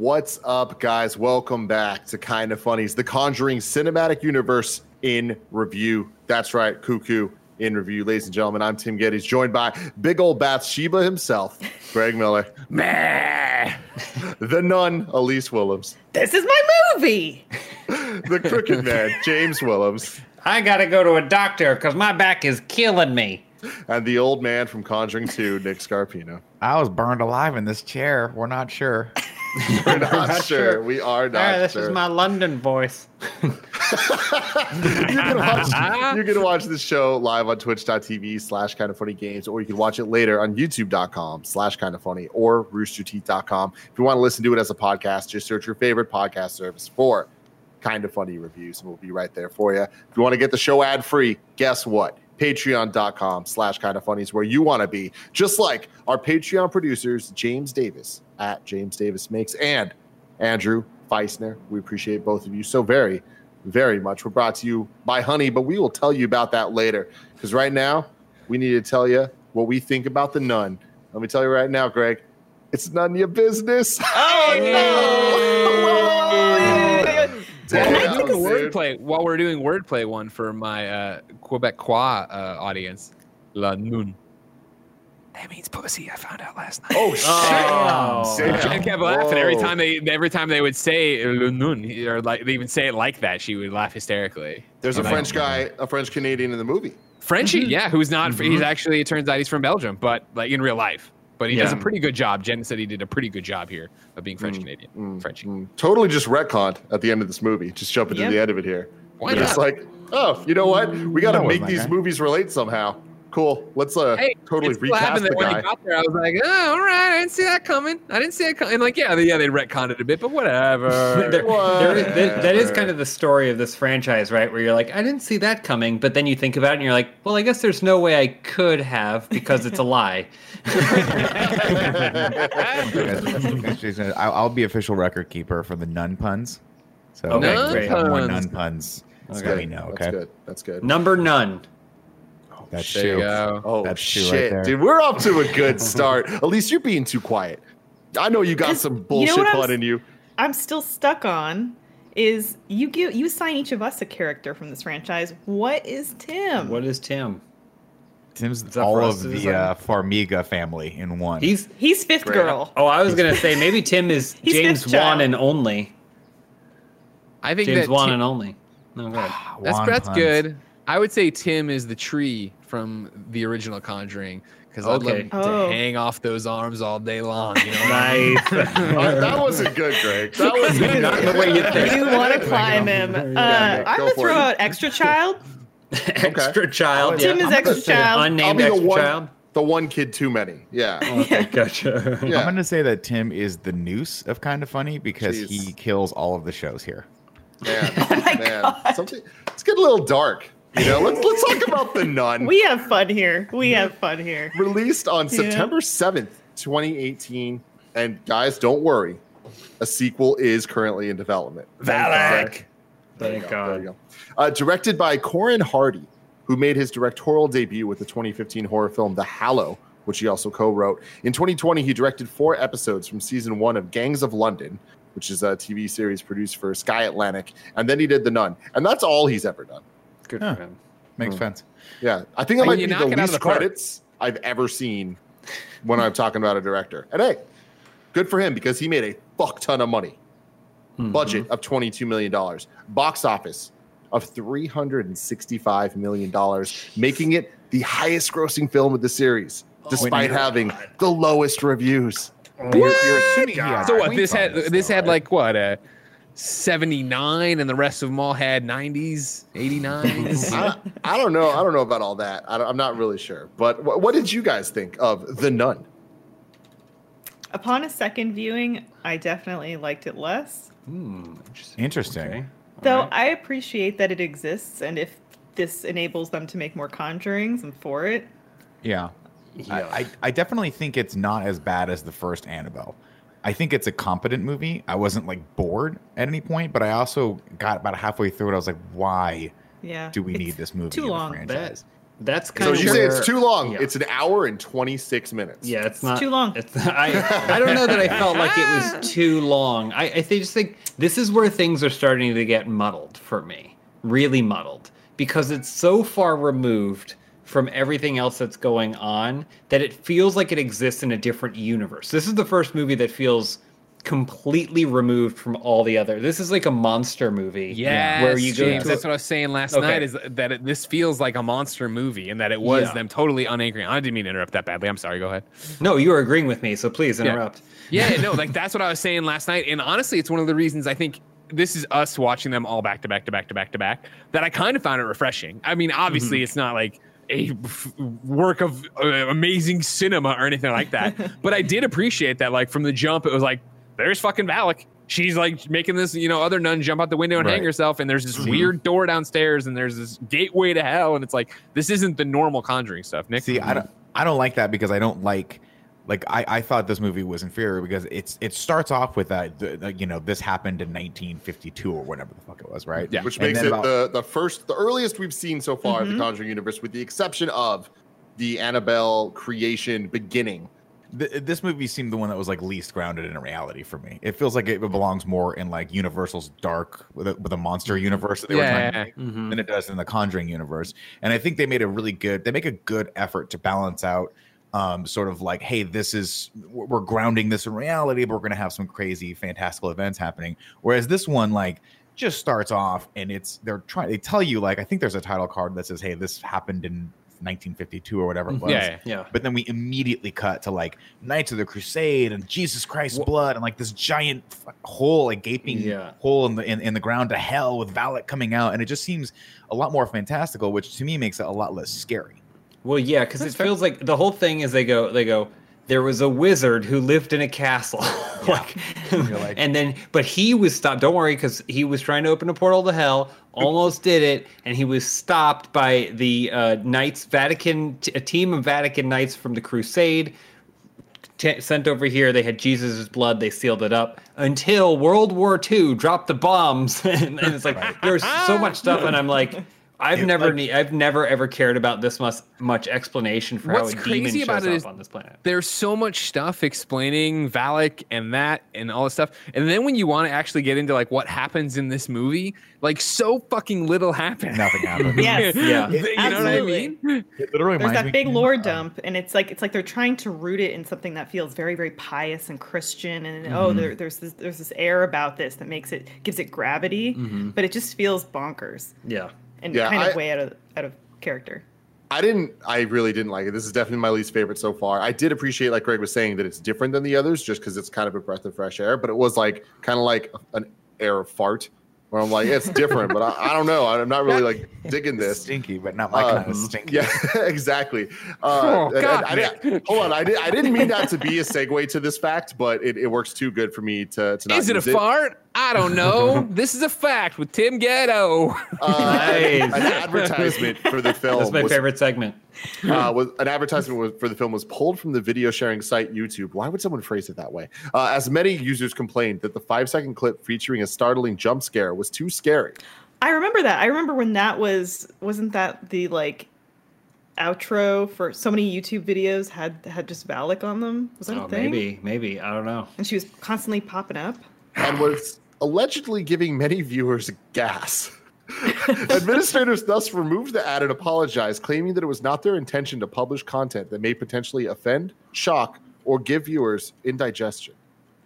What's up, guys? Welcome back to Kind of Funnies, the Conjuring Cinematic Universe in review. That's right, Cuckoo in review. Ladies and gentlemen, I'm Tim Gettys, joined by big old Bathsheba himself, Greg Miller. Meh. the nun, Elise Willems. This is my movie. the Crooked Man, James Willems. I gotta go to a doctor because my back is killing me. And the old man from Conjuring 2, Nick Scarpino. I was burned alive in this chair. We're not sure. We're not, not sure. sure. We are not ah, this sure. is my London voice. you, can watch, you can watch the show live on twitch.tv slash kind of funny games, or you can watch it later on youtube.com slash kind of funny or roosterteeth.com. If you want to listen to it as a podcast, just search your favorite podcast service for kind of funny reviews, and we'll be right there for you. If you want to get the show ad free, guess what? patreon.com slash kind of funny is where you want to be. Just like our patreon producers james davis at james davis makes and andrew feisner. We appreciate both of you so very very much. We're brought to you by honey but we will tell you about that later. Because right now we need to tell you what we think about the nun. Let me tell you right now greg it's none of your business. Oh no Damn, while we're doing wordplay, while we're doing wordplay one for my uh, Quebecois uh, audience, La Nun. That means pussy. I found out last night. Oh shit! Oh, I kept laughing every time they every time they would say Le Nun or like they even say it like that. She would laugh hysterically. There's a French guy, a French Canadian in the movie. Frenchie, mm-hmm. yeah, who's not. Mm-hmm. He's actually. It turns out he's from Belgium, but like in real life. But he yeah. does a pretty good job. Jen said he did a pretty good job here of being French Canadian. Mm, mm, French. Mm. Totally just retconned at the end of this movie. Just jumping yep. to the end of it here. Why not? It's like, oh, you know what? We got to make these guy. movies relate somehow. Cool. Let's uh hey, totally recast the when guy. He got there, I was like, oh, all right. I didn't see that coming. I didn't see it coming. And like, yeah, they, yeah, they retconned it a bit, but whatever. there, whatever. There, that is kind of the story of this franchise, right? Where you're like, I didn't see that coming, but then you think about it and you're like, well, I guess there's no way I could have because it's a lie. I'll be official record keeper for the nun puns. So okay, nun great. Puns. more nun puns. Okay. Let me know. Okay, that's good. That's good. Number none. That's there two. Oh That's shit, right dude, we're off to a good start. At least you're being too quiet. I know you got some bullshit you know in you. I'm still stuck on is you give you assign each of us a character from this franchise. What is Tim? What is Tim? Tim's all of the uh, Farmiga family in one. He's he's fifth Great. girl. Oh, I was gonna say maybe Tim is James Wan and only. I think James Wan Tim, and only. No, good. that's that's good. I would say Tim is the tree from the original Conjuring because okay. I'd love oh. to hang off those arms all day long. You know, nice. that wasn't good, Greg. That was not the way you think. You want to climb him? Uh, yeah, I'm gonna throw it. out extra child. extra okay. child. Tim yeah. is extra child. Unnamed extra one, child. The one kid too many. Yeah. Okay, gotcha. Yeah. I'm gonna say that Tim is the noose of kind of funny because Jeez. he kills all of the shows here. Man, oh man, Something, it's getting a little dark. You know, let's let's talk about the nun. We have fun here. We have fun here. Released on yeah. September seventh, twenty eighteen, and guys, don't worry, a sequel is currently in development. Valak. Thank God. There you go. Uh, directed by Corin Hardy, who made his directorial debut with the 2015 horror film The Hallow, which he also co-wrote. In 2020, he directed four episodes from season one of Gangs of London, which is a TV series produced for Sky Atlantic, and then he did The Nun, and that's all he's ever done. Good huh. for him. Makes hmm. sense. Yeah, I think that might be the least the credits I've ever seen when I'm talking about a director. And hey, good for him because he made a fuck ton of money. Mm-hmm. Budget of $22 million. Box office of $365 million, making it the highest grossing film of the series, oh, despite having the lowest reviews. What? You're, you're assuming so what this had this, though, had right? like what a 79 and the rest of them all had 90s 89s I, I, don't know i don't know about all that. I am not really sure. But what, what did you guys think of the nun? Upon a second viewing i definitely liked it less. Hmm, interesting, Okay. though right. i appreciate that it exists and if this enables them to make more conjurings i'm for it. Yeah, yeah. I, I, I definitely think it's not as bad as the first annabelle I think it's a competent movie. I wasn't like bored at any point, but I also got about halfway through it. I was like, why yeah. do we need this movie too long, franchise? That's kind So of you say it's too long. Yeah. It's an hour and 26 minutes. Yeah, it's not too long. It's, I I don't know that I felt like it was too long. I, I think- just think this is where things are starting to get muddled for me, really muddled, because it's so far removed from everything else that's going on that it feels like it exists in a different universe. This is the first movie that feels completely removed from all the other. This is like a monster movie. Yeah, where you go James, to that's what I was saying last Okay. night. Is that it, this feels like a monster movie, and that it was Yeah. them totally unanchoring. I didn't mean to interrupt that badly. I'm sorry. Go ahead. No, you were agreeing with me, so please interrupt. Yeah, no, like that's what I was saying last night. And honestly, it's one of the reasons I think this is us watching them all back to back to back to back to back that I kind of found it refreshing. I mean, obviously, Mm-hmm. it's not like a f- work of uh, amazing cinema or anything like that, but I did appreciate that. Like from the jump, it was like, there's fucking Valak. She's like making this, you know, other nun jump out the window and hang Right. herself, and there's this Mm-hmm. weird door downstairs, and there's this gateway to hell, and it's like this isn't the normal Conjuring stuff. Nick, See, I don't, I don't like that because I don't like, like I, I thought this movie was inferior because it's it starts off with that, the, the- you know, this happened in 1952 or whatever the fuck it was, right? Yeah. Which And makes it about- the, the first, the earliest we've seen so far Mm-hmm. of the Conjuring universe, with the exception of the Annabelle creation beginning. Th- this movie seemed the one that was like least grounded in reality for me. It feels like it belongs more in like Universal's dark with a, with a monster universe that they were trying to Yeah. make Mhm. than it does in the Conjuring universe. And I think they made a really good. They make a good effort to balance out. Um, sort of like, hey, this is we're we're grounding this in reality, but we're gonna have some crazy, fantastical events happening. Whereas this one, like, just starts off and it's they're trying. They tell you like, I think there's a title card that says, hey, this happened in 1952 or whatever it was. Yeah, yeah. Yeah. But then we immediately cut to like Knights of the Crusade and Jesus Christ's blood and like this giant hole, like gaping Yeah. hole in the in, in the ground to hell with Valak coming out, and it just seems a lot more fantastical, which to me makes it a lot less scary. Well, yeah, because it feels like the whole thing is they go, they go. There was a wizard who lived in a castle, like, like- and then, but he was stopped. Don't worry, because he was trying to open a portal to hell, almost did it, and he was stopped by the uh, knights, Vatican, t- a team of Vatican knights from the Crusade, t- sent over here. They had Jesus' blood. They sealed it up until World War II dropped the bombs, and, and it's like there's so much stuff, and I'm like. I've It, never, like- need, I've never ever cared about this much much explanation for What's how a demon crazy shows about it up is on this planet. there's so much stuff explaining Valak and that and all this stuff. And then when you want to actually get into like what happens in this movie, like so fucking little happens. Nothing happens. Yes. Yeah. you know what I Absolutely. mean? It literally There's that me- big lore uh, dump, and it's like it's like they're trying to root it in something that feels very, very pious and Christian, and oh, there, there's this there's this air about this that makes it gives it gravity, but it just feels bonkers Yeah. And Yeah, kind of I- way out of out of character. I didn't. I really didn't like it. This is definitely my least favorite so far. I did appreciate, like Greg was saying, that it's different than the others, just because it's kind of a breath of fresh air. But it was like kind of like an air of fart, where I'm like, it's different, but I, I don't know. I'm not really like digging this. stinky, but not my Uh, kind of stinky. Yeah, exactly. Uh, Oh, and- and God, I didn't- hold on, I, did, I didn't mean that to be a segue to this fact, but it, it works too good for me to, to not Is it a use fart? I don't know. this is a fact with Tim Gettys. Uh, Nice. An advertisement for the film. That's my was, favorite segment. uh, was an advertisement was, for the film was pulled from the video sharing site YouTube. Why would someone phrase it that way? Uh, as many users complained that the five second clip featuring a startling jump scare was too scary. I remember that. I remember when that was wasn't that the like outro for so many YouTube videos had had just Valak on them? Was that Oh, a thing? maybe, maybe I don't know. And she was constantly popping up. and was allegedly giving many viewers gas. Administrators thus removed the ad and apologized, claiming that it was not their intention to publish content that may potentially offend, shock, or give viewers indigestion.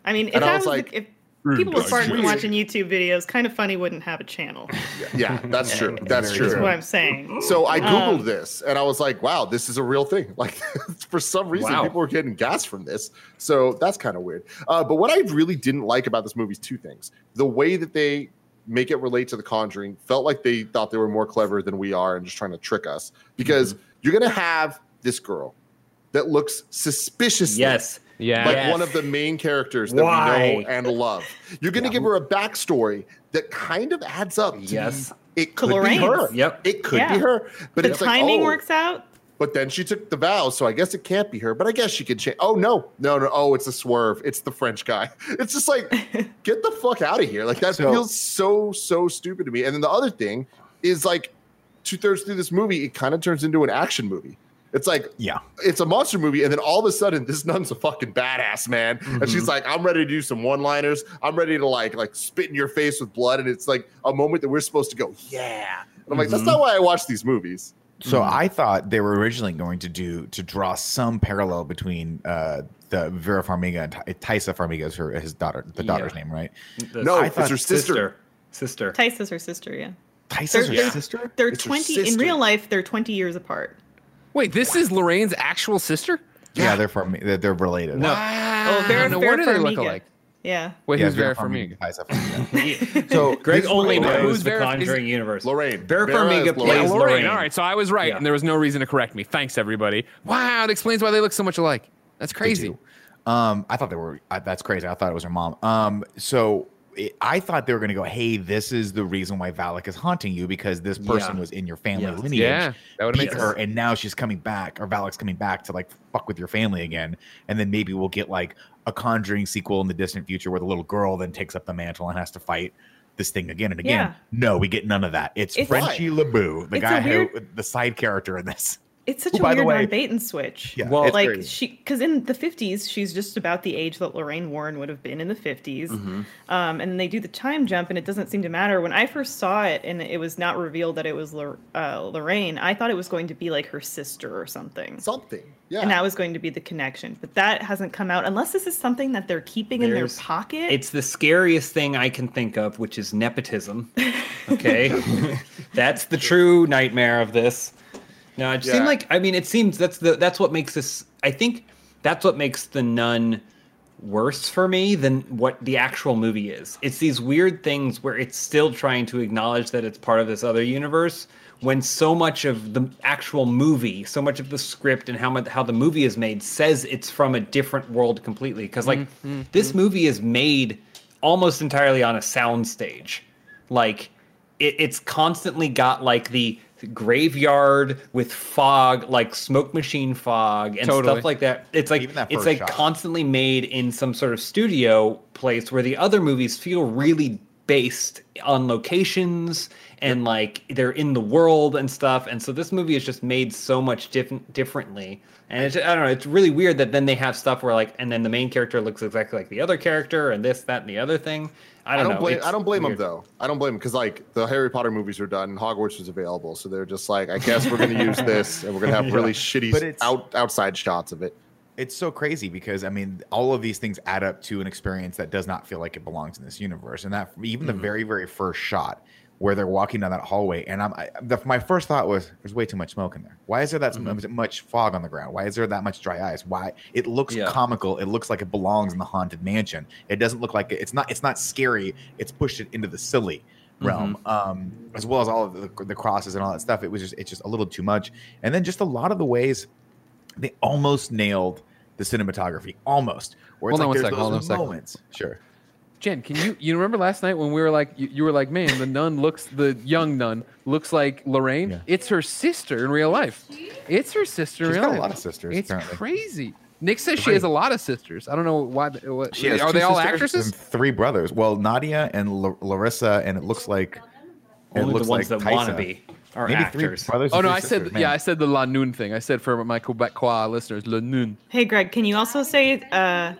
I mean, if And I was like, the, if people were farting weird. and watching YouTube videos, kind of funny wouldn't have a channel. Yeah, that's true. That's true. That's what I'm saying. So I googled Um, this and I was like, "Wow, this is a real thing." Like, for some reason, Wow. people were getting gas from this. So that's kind of weird. Uh, but what I really didn't like about this movie is two things: the way that they make it relate to The Conjuring felt like they thought they were more clever than we are and just trying to trick us. Because you're gonna have this girl that looks suspiciously Yes. Yeah. like Yes. one of the main characters that we know and love. You're going to give her a backstory that kind of adds up. To Yes. be- it could be her. Yep. It could Yeah. be her. But the it's timing like, oh, works out. But then she took the vows, so I guess it can't be her. But I guess she could change. Oh no, no, no! Oh, it's a swerve. It's the French guy. It's just like, get the fuck out of here! Like that So- feels so so stupid to me. And then the other thing is like, two thirds through this movie, it kind of turns into an action movie. It's like Yeah. it's a monster movie, and then all of a sudden, this nun's a fucking badass, man. And she's like, "I'm ready to do some one-liners. I'm ready to like like spit in your face with blood." And it's like a moment that we're supposed to go, "Yeah." And I'm like, "That's not why I watch these movies." So Mm-hmm. I thought they were originally going to do to draw some parallel between uh, the Vera Farmiga and Ty- Taissa Farmiga is her his daughter, the daughter's Yeah. name, right? The No, I it's her sister. Sister. Taissa's her sister, yeah. Taissa's They're- her sister. They're It's her 20 in real life, they're 20 years apart. Wait, this is Lorraine's actual sister? Yeah, they're from they're, they're related. No. Wow. Oh, Vera, no Vera wonder they look Farmiga. alike. Yeah. Wait, Yeah, who's Vera Farmiga? Taissa Farmiga. so Greg only knows who's the Vera- Conjuring universe. Lorraine. Vera Vera Farmiga is plays Yeah, Lorraine. Lorraine. Lorraine. All right, so I was right, Yeah. and there was no reason to correct me. Thanks, everybody. Wow, it explains why they look so much alike. That's crazy. Um, I thought they were. I, that's crazy. I thought it was her mom. Um, so it, I thought they were going to go, "Hey, this is the reason why Valak is haunting you because this person Yeah. was in your family Yes. lineage. Yeah, that would make her, sense. and now she's coming back, or Valak's coming back to like fuck with your family again, and then maybe we'll get like a Conjuring sequel in the distant future where the little girl then takes up the mantle and has to fight." This thing again and again. Yeah. No, we get none of that. It's, It's- Frenchie LeBeau, the It's a guy who, the side character in this. It's such Who, a weird way- non bait and switch. Yeah, Well, like crazy. she because in the 50s she's just about the age that lorraine warren would have been in the 50s Mm-hmm. um, and they do the time jump and it doesn't seem to matter when i first saw it and it was not revealed that it was Lor- uh, lorraine i thought it was going to be like her sister or something Something. Yeah. and that was going to be the connection but that hasn't come out unless this is something that they're keeping in their pocket It's the scariest thing I can think of, which is nepotism. Okay. that's the true nightmare of this. No, it Yeah. seemed like I mean it seems that's the that's what makes this I think that's what makes the nun worse for me than what the actual movie is. It's these weird things where it's still trying to acknowledge that it's part of this other universe when so much of the actual movie, so much of the script and how much, how the movie is made says it's from a different world completely cuz like mm-hmm, mm-hmm. this movie is made almost entirely on a soundstage. Like it, it's constantly got like the graveyard with fog, like smoke machine fog and Totally. stuff like that. It's like that it's like shot. constantly made in some sort of studio place where the other movies feel really based on locations and like they're in the world and stuff. And so this movie is just made so much different differently. And it's, I don't know, it's really weird that then they have stuff where like, and then the main character looks exactly like the other character, and this, that, and the other thing. I I don't, don't know. blame. it's I don't blame weird. them though. I don't blame them because like the Harry Potter movies are done, and Hogwarts was available, so they're just like, I guess we're going to use this, and we're going to have really shitty out outside shots of it. It's so crazy because I mean, all of these things add up to an experience that does not feel like it belongs in this universe. And that even the mm-hmm. very, very first shot where they're walking down that hallway, and I'm I, the, my first thought was, "There's way too much smoke in there. Why is there that mm-hmm. m- much fog on the ground? Why is there that much dry ice? Why it looks Yeah. comical? It looks like it belongs in the haunted mansion. It doesn't look like it, it's not. It's not scary. It's pushed it into the silly." realm mm-hmm. um as well as all of the, the crosses and all that stuff it was just it's just a little too much and then just a lot of the ways they almost nailed the cinematography almost where it's Hold on one like there's second, hold on those a second. sure Jen, can you you remember last night when we were like you, you were like, man, the nun looks the young nun looks like Lorraine. Yeah. It's her sister in real life. It's her sister in She's real got a lot of sisters, It's apparently. crazy. Nick says she has a lot of sisters. I don't know why. What, she has are they all actresses? and three brothers well nadia and L- larissa and it looks like it Only looks the ones like that want to be are maybe actors. three brothers Oh no, three I said man. yeah, I said the La Noon thing. I said for my Quebecois listeners, La Noon. hey greg can you also say uh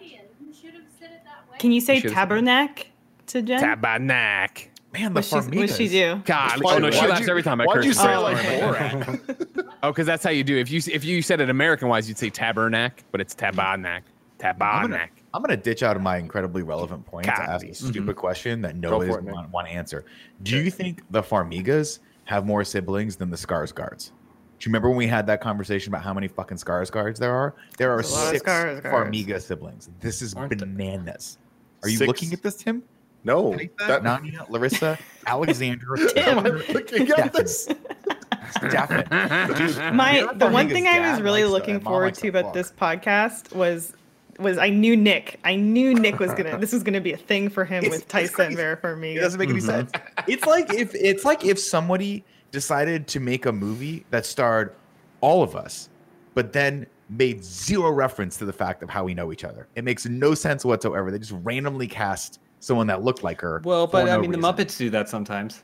can you say You should've said that. tabernacle to jen Tabernacle. man the what's she, what's she Farmigas. do God, oh no, she why'd laughs you- every time I curse. Why'd you say Oh, like right. Oh, because that's how you do. If you if you said it American wise, you'd say tabernacle, but it's tabernacle. I'm gonna, Tabernacle. I'm gonna ditch out of my incredibly relevant point to ask a stupid question that Go nobody for it, Nick. want, want to answer. Do you think the Farmigas have more siblings than the Skarsgårds. Do you remember when we had that conversation about how many fucking Skarsgårds there are? There are There's a lot of six Skarsgårds. Farmiga siblings. This is Aren't there? bananas. Are you Six? looking at this, Tim? No, that, Nadia, Larissa, Alexandra, am I looking at this? Stefan. my the one thing I was really looking forward to about this podcast was was I knew Nick. I knew Nick was gonna this was gonna be a thing for him It's- with Tyson and for me. It doesn't make any sense. Mm-hmm. It's like if it's like if somebody decided to make a movie that starred all of us, but then made zero reference to the fact of how we know each other. It makes no sense whatsoever. They just randomly cast someone that looked like her. Well, for but I no mean, the. Muppets do that sometimes.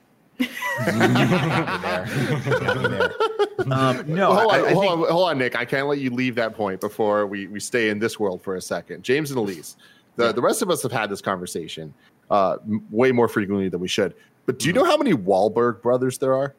Um, no, hold, I- on, I hold, on, hold on, Nick. I can't let you leave that point before we, we stay in this world for a second. James and Elise, the, the rest of us have had this conversation uh, m- way more frequently than we should. But do you Mm-hmm. know how many Wahlberg brothers there are?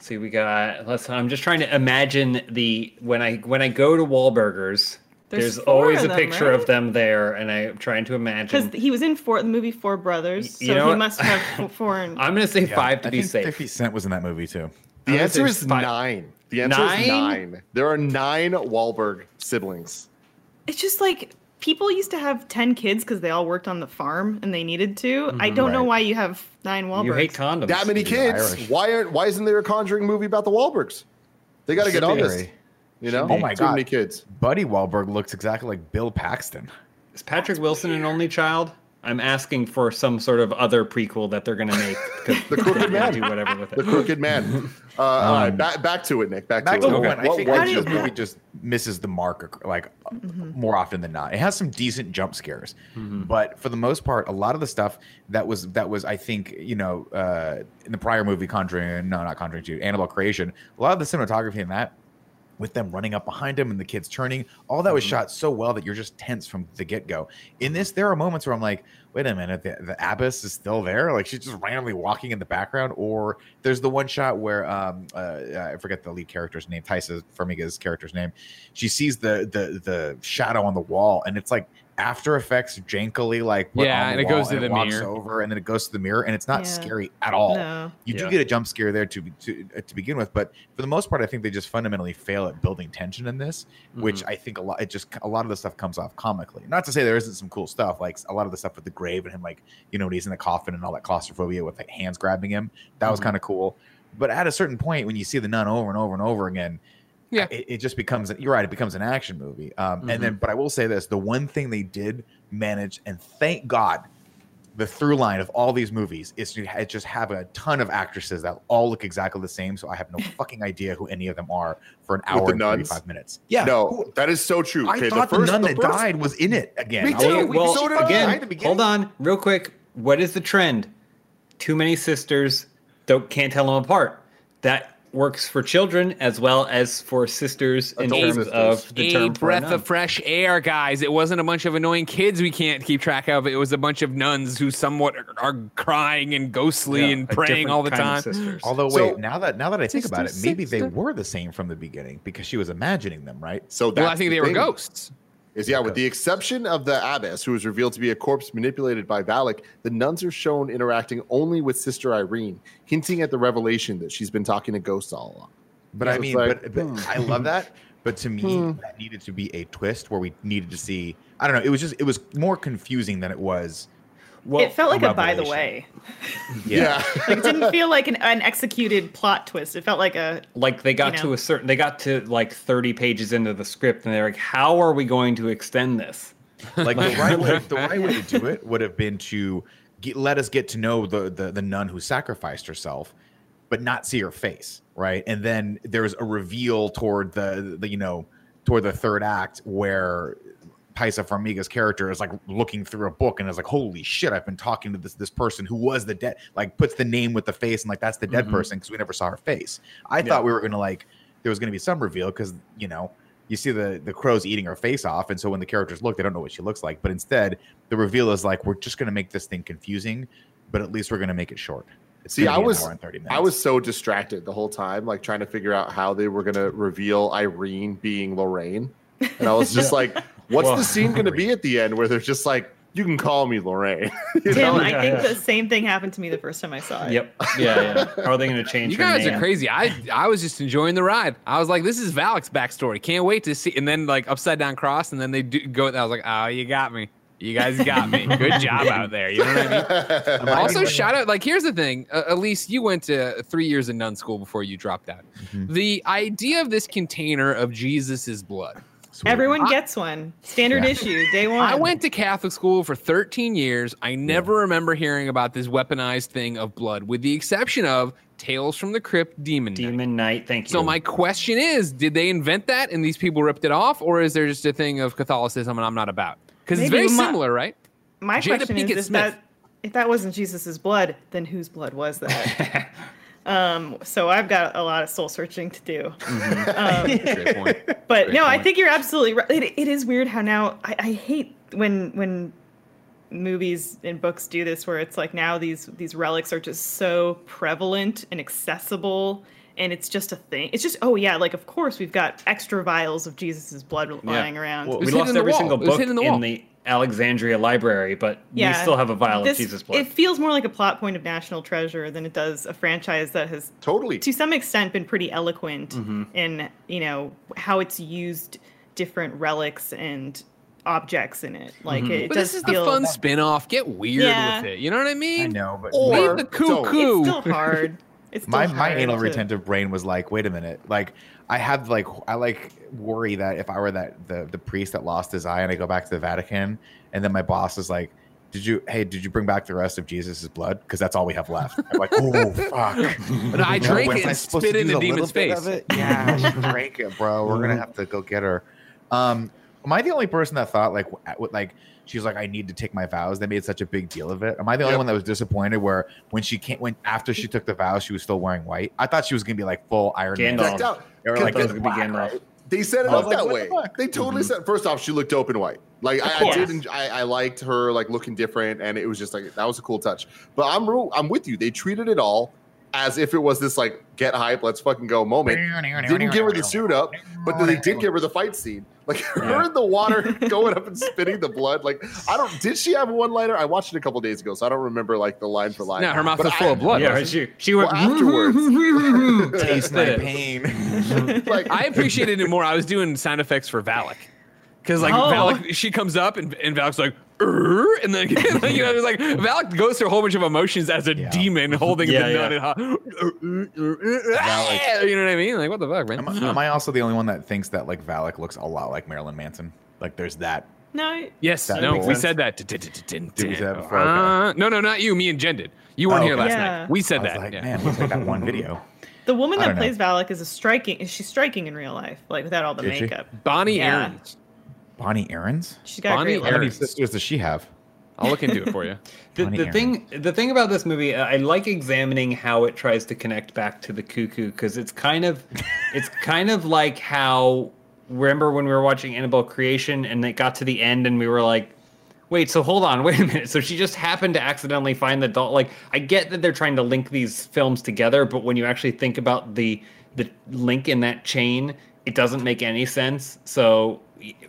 See, we got. Let's. I'm just trying to imagine the when I when I go to Wahlburgers. There's There's, always a them, picture right? of them there, and I'm trying to imagine. Because he was in four, the movie Four Brothers, so you know he what? must have f- foreign. I'm gonna say yeah, five to I be think safe. 50 Cent was in that movie too. The I'm answer is five- nine. The answer is Nine? nine. There are nine Wahlberg siblings. It's just like people used to have ten kids because they all worked on the farm and they needed to. I mm-hmm. don't know why you have nine Wahlbergs. you hate condoms. That many kids. Irish. Why aren't? Why isn't there a Conjuring movie about the Wahlbergs? They got to get on this. Scary. You know? Oh my Too God. many kids. Buddy Wahlberg looks exactly like Bill Paxton. Is Patrick Wilson an only child? I'm asking for some sort of other prequel that they're gonna make because The Crooked Man. do whatever with it. The. Crooked Man. Uh, all right, back back to it, Nick. Back, Back to to it. the one. I What think was How this movie just misses the mark like more often than not. It has some decent jump scares, but for the most part, a lot of the stuff that was that was I think you know uh, in the prior movie Conjuring, no, not Conjuring Two, Annabelle Creation. A lot of the cinematography in that. With them running up behind him and the kids turning, all that was shot so well that you're just tense from the get go. In this, there are moments where I'm like, wait a minute, the, the abbess is still there. Like she's just randomly walking in the background. Or there's the one shot where um, uh, I forget the lead character's name, Taissa Farmiga's character's name. She sees the the the shadow on the wall, and it's like After Effects jankily like put Yeah, on and the it goes to and the walks mirror. over, and then it goes to the mirror, and it's not Yeah. scary at all. No. You do get a jump scare there to to uh, to begin with, but for the most part, I think they just fundamentally fail at building tension in this, which Mm-hmm. I think a lot it just a lot of the stuff comes off comically. Not to say there isn't some cool stuff, like a lot of the stuff with the grave and him, like you know, when he's in the coffin and all that claustrophobia with like hands grabbing him, that was Mhm. kind of cool. But at a certain point, when you see the nun over and over and over again, Yeah. it, it just becomes you're right, it becomes an action movie. Um, And then, but I will say this: the one thing they did manage, and thank God, the through line of all these movies is to ha- just have a ton of actresses that all look exactly the same. So I have no fucking idea who any of them are for an hour the and nuns? 35 minutes. Yeah, No, that is so true. I Okay, thought the, first- nun that first- died was in it again. Me I was too. like, We well, showed it at the again, hold on, real quick. What is the trend? Too many sisters don't can't tell them apart. That works for children as well as for sisters in Adult terms sisters. of the a term breath of fresh air, guys. It wasn't a bunch of annoying kids we can't keep track of. It was a bunch of nuns who somewhat are, are crying and ghostly Yeah, and praying all the time. of sisters. Although So- wait, now that now that I think about it, Sister, maybe they were the same from the beginning because she was imagining them, right? So well, I think the they were ghosts. Is yeah, with the exception of the abbess, who was revealed to be a corpse manipulated by Valak, the nuns are shown interacting only with Sister Irene, hinting at the revelation that she's been talking to ghosts all along. But I mean, like, but, but I love that. But to me, Hmm. that needed to be a twist where we needed to see. I don't know. It was just it was more confusing than it was. Well, it felt like a by the way. Yeah. Like it didn't feel like an, an executed plot twist. It felt like a like they got you to a certain they got to like 30 pages into the script and they're like how are we going to extend this Like the right way, the right way to do it would have been to get, let us get to know the, the the nun who sacrificed herself, but not see her face, right? And then there's a reveal toward the, the you know toward the third act where Taissa Farmiga's character is like looking through a book and is like, "Holy shit! I've been talking to this this person who was the dead." Like puts the name with the face and like that's the dead Mhm. person because we never saw her face. I thought we were gonna like there was gonna be some reveal because you know you see the the crows eating her face off, and so when the characters look, they don't know what she looks like. But instead, the reveal is like, we're just gonna make this thing confusing, but at least we're gonna make it short. It's See, I was hour and 30 minutes. I was so distracted the whole time, like trying to figure out how they were gonna reveal Irene being Lorraine. And I was just like, what's Well, the scene gonna be at the end where they're just like, you can call me Lorraine. You Tim. know? I Yeah, think yeah. the same thing happened to me the first time I saw it. yep yeah yeah how are they going to change You her guys name? are crazy. I I was just enjoying the ride. I was like, this is Valak's backstory. Can't wait to see. And then like upside down cross, and then they do go. I was like, oh, you got me. You guys got me. Good job out there. You know what I mean? also shout out like here's the thing uh, elise you went to three years in nun school before you dropped out Mhm. the idea of this container of jesus's blood Sweet. Everyone I- gets one. Standard Yeah. issue, day one. i went to catholic school for 13 years i never remember hearing about this weaponized thing of blood with the exception of tales from the crypt demon Knight. demon knight thank you so my question is did they invent that and these people ripped it off or is there just a thing of catholicism and i'm not about because it's very my- similar right My Jada question Pinkett is: Is that if that wasn't Jesus's blood, then whose blood was that? um, so I've got a lot of soul searching to do. Um, Great point. but Great no, I think you're absolutely right. It, it is weird how now I, I hate when when movies and books do this, where it's like now these these relics are just so prevalent and accessible, and it's just a thing. It's just oh yeah, like of course we've got extra vials of Jesus's blood lying around. Well, we hidden lost in every wall. single book in the in wall. the Alexandria library, but yeah, we still have a vial this- of Jesus blood. It feels more like a plot point of National Treasure than it does a franchise that has Totally. to some extent been pretty eloquent Mm-hmm. in you know how it's used different relics and objects in it like Mm-hmm. it But does this is feel the fun spin-off. Get weird Yeah. with it. You know what I mean? I know, but Or- Leave the cuckoo. it's still hard it's still my my anal to- retentive brain was like, wait a minute, like I have like I like worry that if I were that the the priest that lost his eye and I go back to the Vatican and then my boss is like, did you hey did you bring back the rest of Jesus's blood because that's all we have left? I'm like, oh fuck. But I drank it I spit it in use a a little demon's face. Yeah, she drank it, bro. We're gonna have to go get her. Um, am I the only person that thought like w- w- like she was like I need to take my vows? They made such a big deal of it. Am I the only one that was disappointed where when she can't when after she took the vows she was still wearing white? I thought she was gonna be like full Iron Man. Gandalf. Decked out. They were like, thought it they- was gonna be Gandalf. They set it up like, that way. the? They totally mhm. said. First off, she looked dope in white. Like I, I did. enj- I, I liked her like looking different, and it was just like that was a cool touch. But I'm real, I'm with you. They treated it all as if it was this like get hype, let's fucking go moment. Didn't give her the suit up, but then they did give her the fight scene. Like her Yeah. in the water going up and spitting the blood. Like I don't. Did she have a one liner? I watched it a couple days ago, so I don't remember like the line for line. No, her mouth But was I- full of blood. yeah, she she went Well, afterwards. Taste my pain. Like I appreciated it more. I was doing sound effects for Valak. Because like Oh. Valak, she comes up and, and Valak's like, "Er," and then you know, it's like Valak goes through a whole bunch of emotions as a Yeah. demon holding Yeah, the yeah. nun in hot. You know what I mean? Like what the fuck, man? Am, I- am I also the only one that thinks that like Valak looks a lot like Marilyn Manson? Like there's that. no Yes, That no, we sense. said that. Did we say that before? Okay. Uh, no, no, not you. Me and Jen did. You weren't Oh, here last Yeah. night. We I said was that. like, yeah. man, looks like that one video. the woman that don't know. plays Valak is a striking is she's striking in real life like without all the Is she? makeup Bonnie Yeah. Aarons. Bonnie Aarons. she's got Bonnie great How many sisters does she have? I'll look into it for you. The, the thing the thing about this movie uh, i like examining how it tries to connect back to the cuckoo because it's kind of it's kind of like how remember when we were watching annabelle creation and it got to the end and we were like wait so hold on wait a minute so she just happened to accidentally find the doll like i get that they're trying to link these films together but when you actually think about the the link in that chain it doesn't make any sense so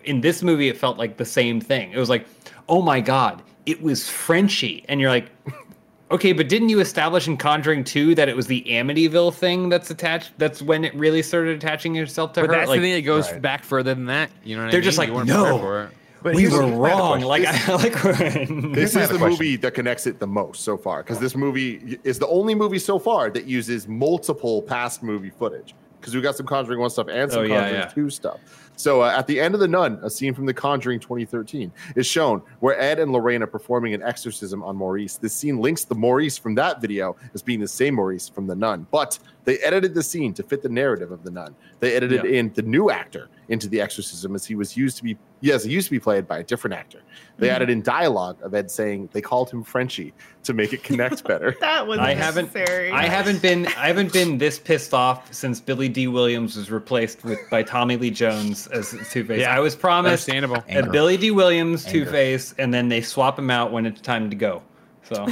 in this movie it felt like the same thing it was like oh my god it was frenchy and you're like okay but didn't you establish in conjuring 2 that it was the amityville thing that's attached that's when it really started attaching itself to But her that's like the thing that goes Right. back further than that. You know what They're I mean? just like, You no. prepared for it. But we were here's my other wrong question. like i like This is the question. movie that connects it the most so far because this movie is the only movie so far that uses multiple past movie footage because we got some Conjuring 1 stuff and oh, some Oh, yeah, Conjuring yeah. 2 stuff. So uh, at the end of The Nun, a scene from The Conjuring 2013 is shown where Ed and Lorraine are performing an exorcism on Maurice. This scene links the Maurice from that video as being the same Maurice from The Nun, but they edited the scene to fit the narrative of The Nun. They edited Yeah. in the new actor into the exorcism as he was used to be yes, he used to be played by a different actor. They Mm-hmm. added in dialogue of Ed saying they called him Frenchie to make it connect better. that was I haven't I haven't been I haven't been this pissed off since Billy Dee Williams was replaced with by Tommy Lee Jones as Two Face. Yeah, I was promised Understandable. a Billy Dee Williams Two Face, and then they swap him out when it's time to go. So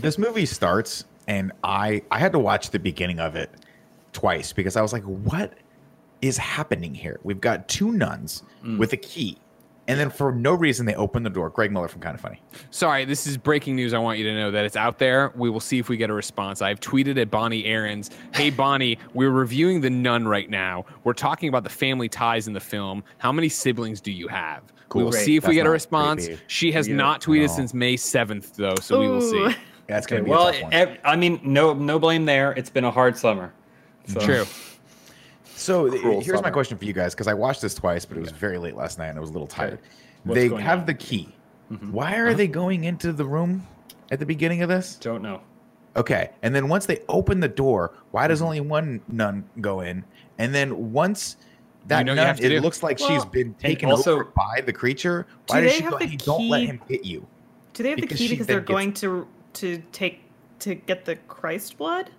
this movie starts and I I had to watch the beginning of it twice because I was like, what is happening here? We've got two nuns Mm. with a key. And then for no reason they open the door. Greg Miller from Kind of Funny. Sorry, this is breaking news. I want you to know that it's out there. We will see if we get a response. I've tweeted at Bonnie Aarons, "Hey Bonnie, we're reviewing The Nun right now. We're talking about the family ties in the film. How many siblings do you have?" We will Great. see if we get a response. creepy. She has Yeah. not tweeted No. since May 7th though, so we will see. That's gonna be well, a tough one. ev- I mean, no no blame there. It's been a hard summer. So. True. So th- Cruel here's my question for you guys because I watched this twice, but it was very late last night and I was a little tired. What's they have on? the key. Mm-hmm. Why Uh-huh. are they going into the room at the beginning of this? Don't know. Okay, and then once they open the door, why Mm-hmm. does only one nun go in? And then once that know nun, have to it do. looks like she's been taken also- over by the creature. Why do does she go? The hey, don't let him hit you. Do they have the key because they're gets- going to to take to get the Christ blood?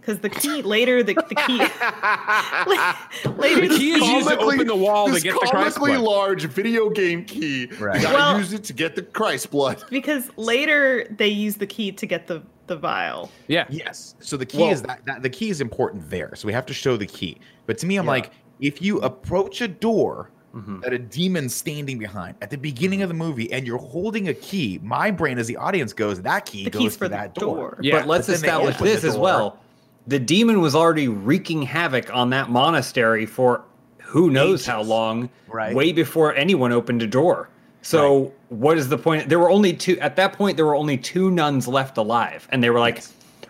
Because the key later, the, the key later The key is used to open the wall to get the Christ comically blood. large video game key. Right. You gotta Well- use it to get the Christ blood. because later they use the key to get the the vial. Yeah. Yes. So the key Well- is that, that the key is important there. So we have to show the key. But to me, I'm Yeah. like, if you approach a door Mhm. that a demon standing behind at the beginning of the movie and you're holding a key, my brain as the audience goes, that key The goes for that door. door. Yeah, but let's but establish this as well. The demon was already wreaking havoc on that monastery for who knows how long, Right. way before anyone opened a door. So what is the point? There were only two at that point. There were only two nuns left alive, and they were like,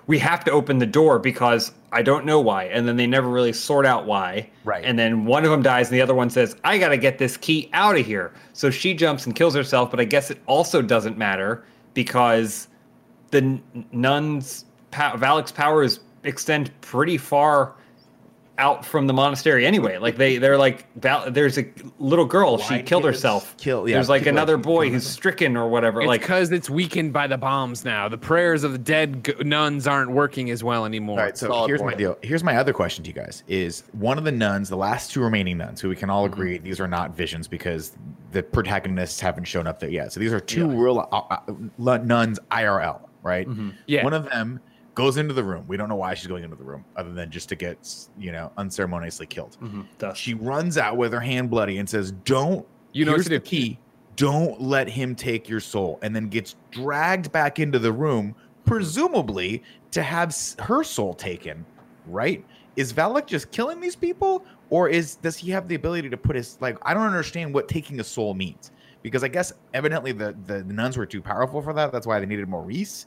"We have to open the door because I don't know why." And then they never really sort out why. Right. And then one of them dies, and the other one says, "I got to get this key out of here." So she jumps and kills herself. But I guess it also doesn't matter because the nuns Valak's powers extend pretty far out from the monastery anyway like they they're like there's a little girl she killed herself kill- yeah, there's like another boy who's stricken or whatever It's like because it's weakened by the bombs now. The prayers of the dead g- nuns aren't working as well anymore. All right, so Solid here's my deal. Here's my other question to you guys: Is one of the nuns, the last two remaining nuns, who we can Mm-hmm. all agree these are not visions because the protagonists haven't shown up there yet. So these are two real uh, uh, nuns IRL, right? Mhm. Yeah. One of them goes into the room. We don't know why she's going into the room, other than just to get you know unceremoniously killed. Mhm. She runs out with her hand bloody and says, "Don't." You know here's the do. key. Don't let him take your soul, and then gets dragged back into the room, presumably to have her soul taken. Right? Is Valak just killing these people, or is does he have the ability to put his like? I don't understand what taking a soul means because I guess evidently the the nuns were too powerful for that. That's why they needed Maurice.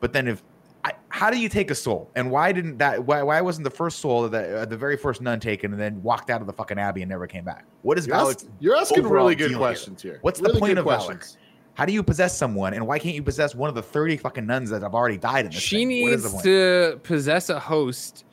But then if I, how do you take a soul? And why didn't that? Why, why wasn't the first soul that uh, the very first nun taken and then walked out of the fucking abbey and never came back? What is You're, Valak? ask- you're asking really good deal here? questions here. What's Really the point of questions. Valak? How do you possess someone, and why can't you possess one of the thirty fucking nuns that have already died in this? She thing? What is the needs point? to possess a host,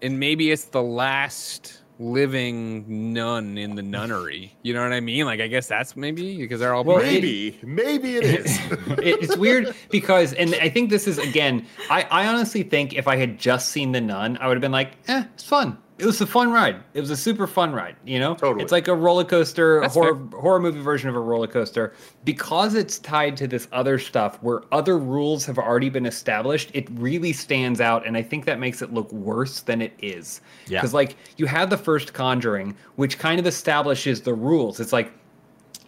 and maybe it's the last living nun in the nunnery. You know what I mean? Like, I guess that's maybe because they're all Well. Maybe, maybe it is. It's weird because, and I think this is again. I, I honestly think if I had just seen the nun, I would have been like, "Eh, it's fun. It was a fun ride. It was a super fun ride. You know, Totally. It's like a roller coaster, a That's horror horror movie version of a roller coaster. Because it's tied to this other stuff where other rules have already been established. It really stands out, and I think that makes it look worse than it is. Yeah. Because like you have the first Conjuring, which kind of establishes the rules. It's like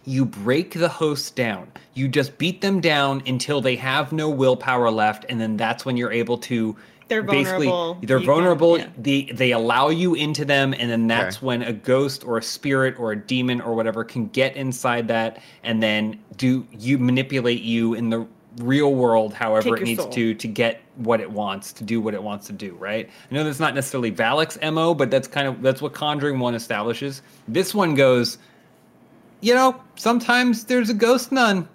you break the host down. You just beat them down until they have no willpower left, and then that's when you're able to. They're basically- vulnerable. They're You can- vulnerable. yeah. They they allow you into them, and then that's Okay. when a ghost or a spirit or a demon or whatever can get inside that, and then do you manipulate you in the real world, however it needs soul. to to get what it wants to do what it wants to do. Right? I know that's not necessarily Valak's mo, but that's kind of that's what Conjuring One establishes. This one goes you know, sometimes there's a ghost nun,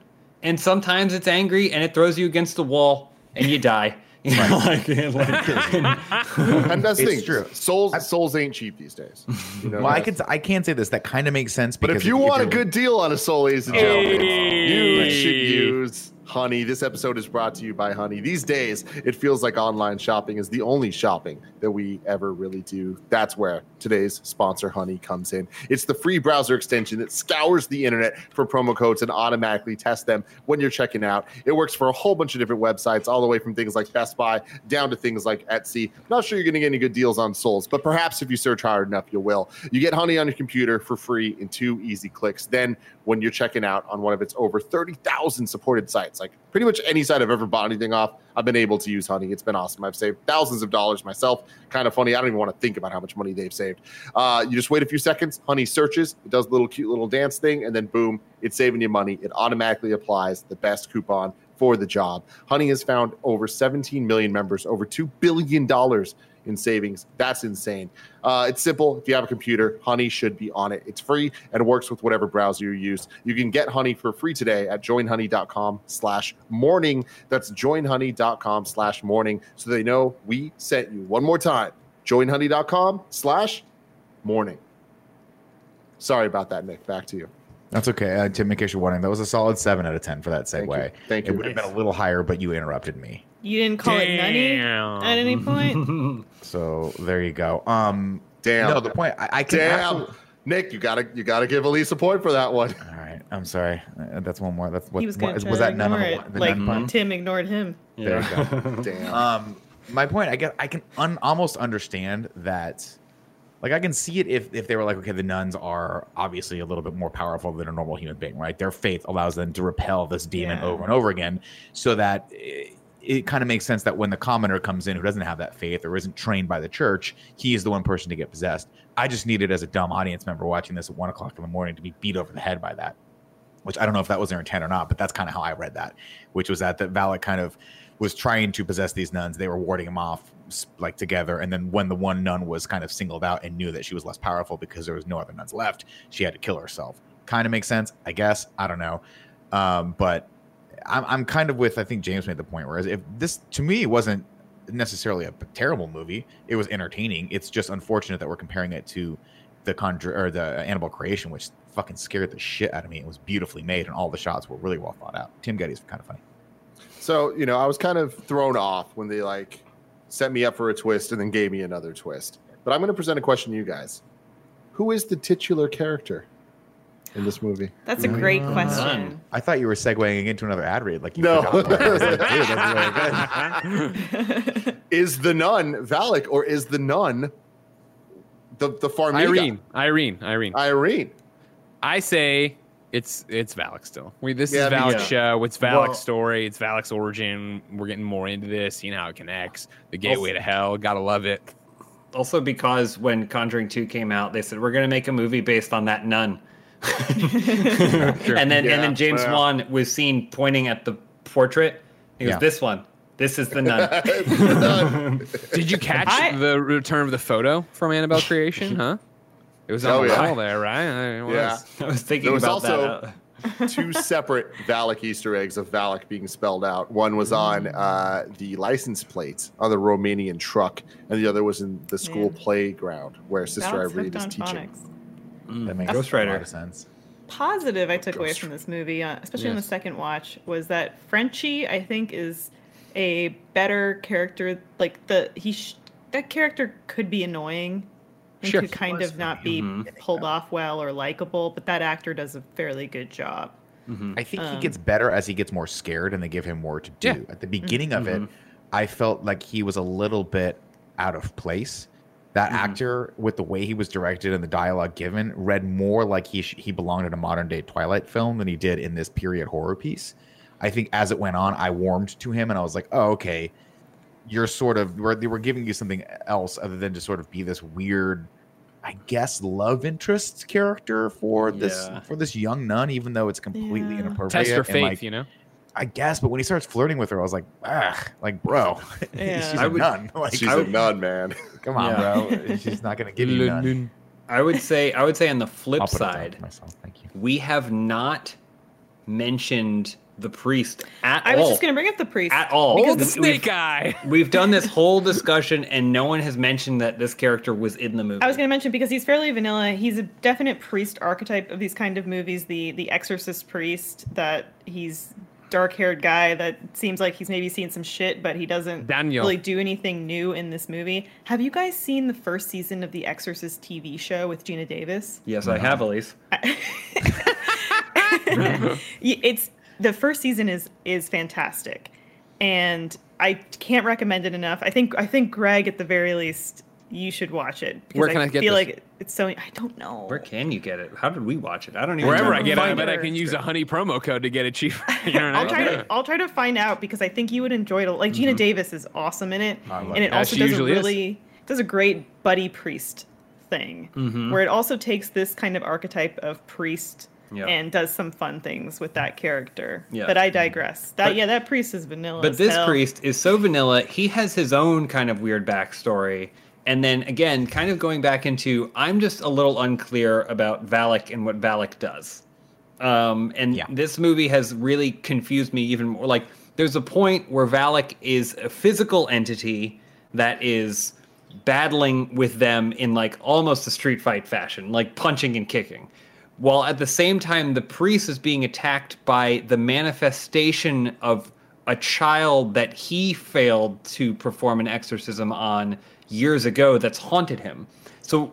and sometimes it's angry and it throws you against the wall and you die. You know, like, like- and that's the It's thing. true. Souls, souls ain't cheap these days. You know, well, I guys? could I can't say this. That kind of makes sense. But if you want a good deal on a soul, ladies and gentlemen, you should use Honey. This episode is brought to you by Honey. These days, it feels like online shopping is the only shopping that we ever really do. That's where today's sponsor, Honey, comes in. It's the free browser extension that scours the internet for promo codes and automatically tests them when you're checking out. It works for a whole bunch of different websites, all the way from things like Best Buy down to things like Etsy. Not sure you're going to get any good deals on souls, but perhaps if you search hard enough, you will. You get Honey on your computer for free in two easy clicks. Then, when you're checking out on one of its over 30,000 supported sites, like pretty much any site I've ever bought anything off, I've been able to use Honey. It's been awesome. I've saved thousands of dollars myself. Kind of funny. I don't even want to think about how much money they've saved. Uh, you just wait a few seconds. Honey searches. It does a little cute little dance thing, and then boom, it's saving you money. It automatically applies the best coupon for the job. Honey has found over 17 million members, over $2 billion in savings. That's insane. Uh, it's simple. If you have a computer, Honey should be on it. It's free and works with whatever browser you use. You can get Honey for free today at joinhoney.com slash morning. That's joinhoney.com slash morning so they know we sent you. One more time, joinhoney.com slash morning. Sorry about that, Nick. Back to you. That's okay. Uh, Tim, in case you're wondering, that was a solid seven out of ten for that segue. Thank you. Thank It you. would have been a little higher, but you interrupted me. You didn't call it nutty at any point. So there you go. Um, Damn. no, the point I, I can. Damn. absolutely- Nick, you gotta you gotta give Elise a point for that one. All right, I'm sorry. Uh, that's one more. That's what he was what- going was, to that none of the, the like none? Tim ignored him. There you go. Damn. um my point i guess i can un- almost understand that like i can see it if if they were like okay the nuns are obviously a little bit more powerful than a normal human being right their faith allows them to repel this demon Yeah. over and over again so that it, kind of makes sense that when the commoner comes in who doesn't have that faith or isn't trained by the church he is the one person to get possessed i just needed as a dumb audience member watching this at one o'clock in the morning to be beat over the head by that which I don't know if that was their intent or not, but that's kind of how I read that, which was that that Valak kind of was trying to possess these nuns. They were warding him off like together, and then when the one nun was kind of singled out and knew that she was less powerful because there was no other nuns left, she had to kill herself. Kind of makes sense, I guess. I don't know, um, but I'm, I'm kind of with I think James made the point. Whereas if this to me wasn't necessarily a terrible movie, it was entertaining. It's just unfortunate that we're comparing it to the conjure or the Annabelle creation, which fucking scared the shit out of me. It was beautifully made, and all the shots were really well thought out. Tim Gettys kind of funny. So, you know, I was kind of thrown off when they like set me up for a twist and then gave me another twist. But I'm going to present a question to you guys. Who is the titular character in this movie? That's a great Uh, question. I thought you were segueing into another ad read, like you No. forgot. Like, Dude, really. Is the nun Valak or is the nun the the Farmiga? Irene, Irene, Irene. Irene. I say it's it's Valak still. We this Yeah, is me Valak's too. show. It's Valak's Well- story. It's Valak's origin. We're getting more into this, seeing how it connects. The gateway to hell. Gotta love it. also because when Conjuring 2 came out, they said we're going to make a movie based on that nun. And then Yeah, and then James well. Wan was seen pointing at the portrait. He goes, Yeah. "This one. This is the nun." It's the nun. Did you catch I- the return of the photo from Annabelle Creation? Huh? It was on Oh, the yeah. wall there, right? It was. Yeah. I was thinking There was about also- that. Two separate Valak Easter eggs of Valak being spelled out. One was on uh, the license plate on the Romanian truck, and the other was in the school Man. playground where Sister Valak's Irene is teaching. phonics. Mm. That makes Ghost a lot of sense. Positive I took away from this movie, uh, especially on the second watch, was that Frenchie I think is a better character. Like the he sh- that character could be annoying and Sure. could kind of not be Mhm. pulled off well or likable, but that actor does a fairly good job. Mhm. I think he Um, gets better as he gets more scared and they give him more to do. Yeah. At the beginning of Mhm. it, I felt like he was a little bit out of place. That Mhm. actor, with the way he was directed and the dialogue given, read more like he sh- he belonged in a modern day Twilight film than he did in this period horror piece. I think as it went on, I warmed to him and I was like, oh, okay, you're sort of we're, they were giving you something else other than to sort of be this weird I guess love interest character for this Yeah. for this young nun, even though it's completely Yeah. inappropriate. Test her and, faith, like, you know. I guess, but when he starts flirting with her, I was like, ah, like bro, Yeah. she's I a would- nun. Like, She's I a would- nun, man. come on, Yeah. bro, she's not gonna give you none. I would say I would say on the flip I'll put it down side. Thank you. we have not mentioned the priest at I all. I was just going to bring up the priest. at all. The snake eye. We've done this whole discussion and no one has mentioned that this character was in the movie. I was going to mention because he's fairly vanilla. He's a definite priest archetype of these kind of movies. The the exorcist priest that he's dark haired guy that seems like he's maybe seen some shit, but he doesn't Daniel. really do anything new in this movie. Have you guys seen the first season of the Exorcist TV show with Geena Davis? yes, I have, uh-huh. Elise. It's the first season is is fantastic, and I can't recommend it enough. I think I think Greg at the very least you should watch it. because Where can I get feel this? like it's so I don't know. Where can you get it? How did we watch it? I don't even know. Wherever know. I get it, I bet I can use a honey promo code to get it cheaper. You know what I I'll mean? try to I'll try to find out because I think you would enjoy it. Like Geena Davis is awesome in it, and it it. Also does a usually is. really does a great buddy priest thing, Mhm. where it also takes this kind of archetype of priest Yeah. and does some fun things with that character. Yeah. But I digress. That But- yeah, that priest is vanilla. But as this hell. priest is so vanilla. He has his own kind of weird backstory. And then again, kind of going back into, I'm just a little unclear about Valak and what Valak does. Um, and Yeah. this movie has really confused me even more. Like, there's a point where Valak is a physical entity that is battling with them in like almost a street fight fashion, like punching and kicking. while at the same time the priest is being attacked by the manifestation of a child that he failed to perform an exorcism on years ago that's haunted him. So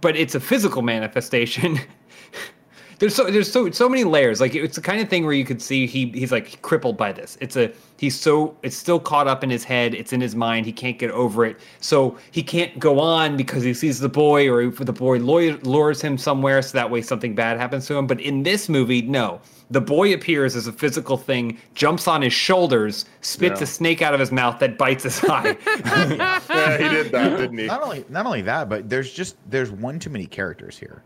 but it's a physical manifestation. there's so there's so so many layers. Like it's the kind of thing where you could see he he's like crippled by this. It's a he's so it's still caught up in his head. It's in his mind. He can't get over it. So he can't go on because he sees the boy or the boy lures him somewhere. So that way something bad happens to him. But in this movie, no. The boy appears as a physical thing, jumps on his shoulders, spits Yeah. a snake out of his mouth that bites his eye. yeah, he did that, didn't he? not only not only that, but there's just there's one too many characters here.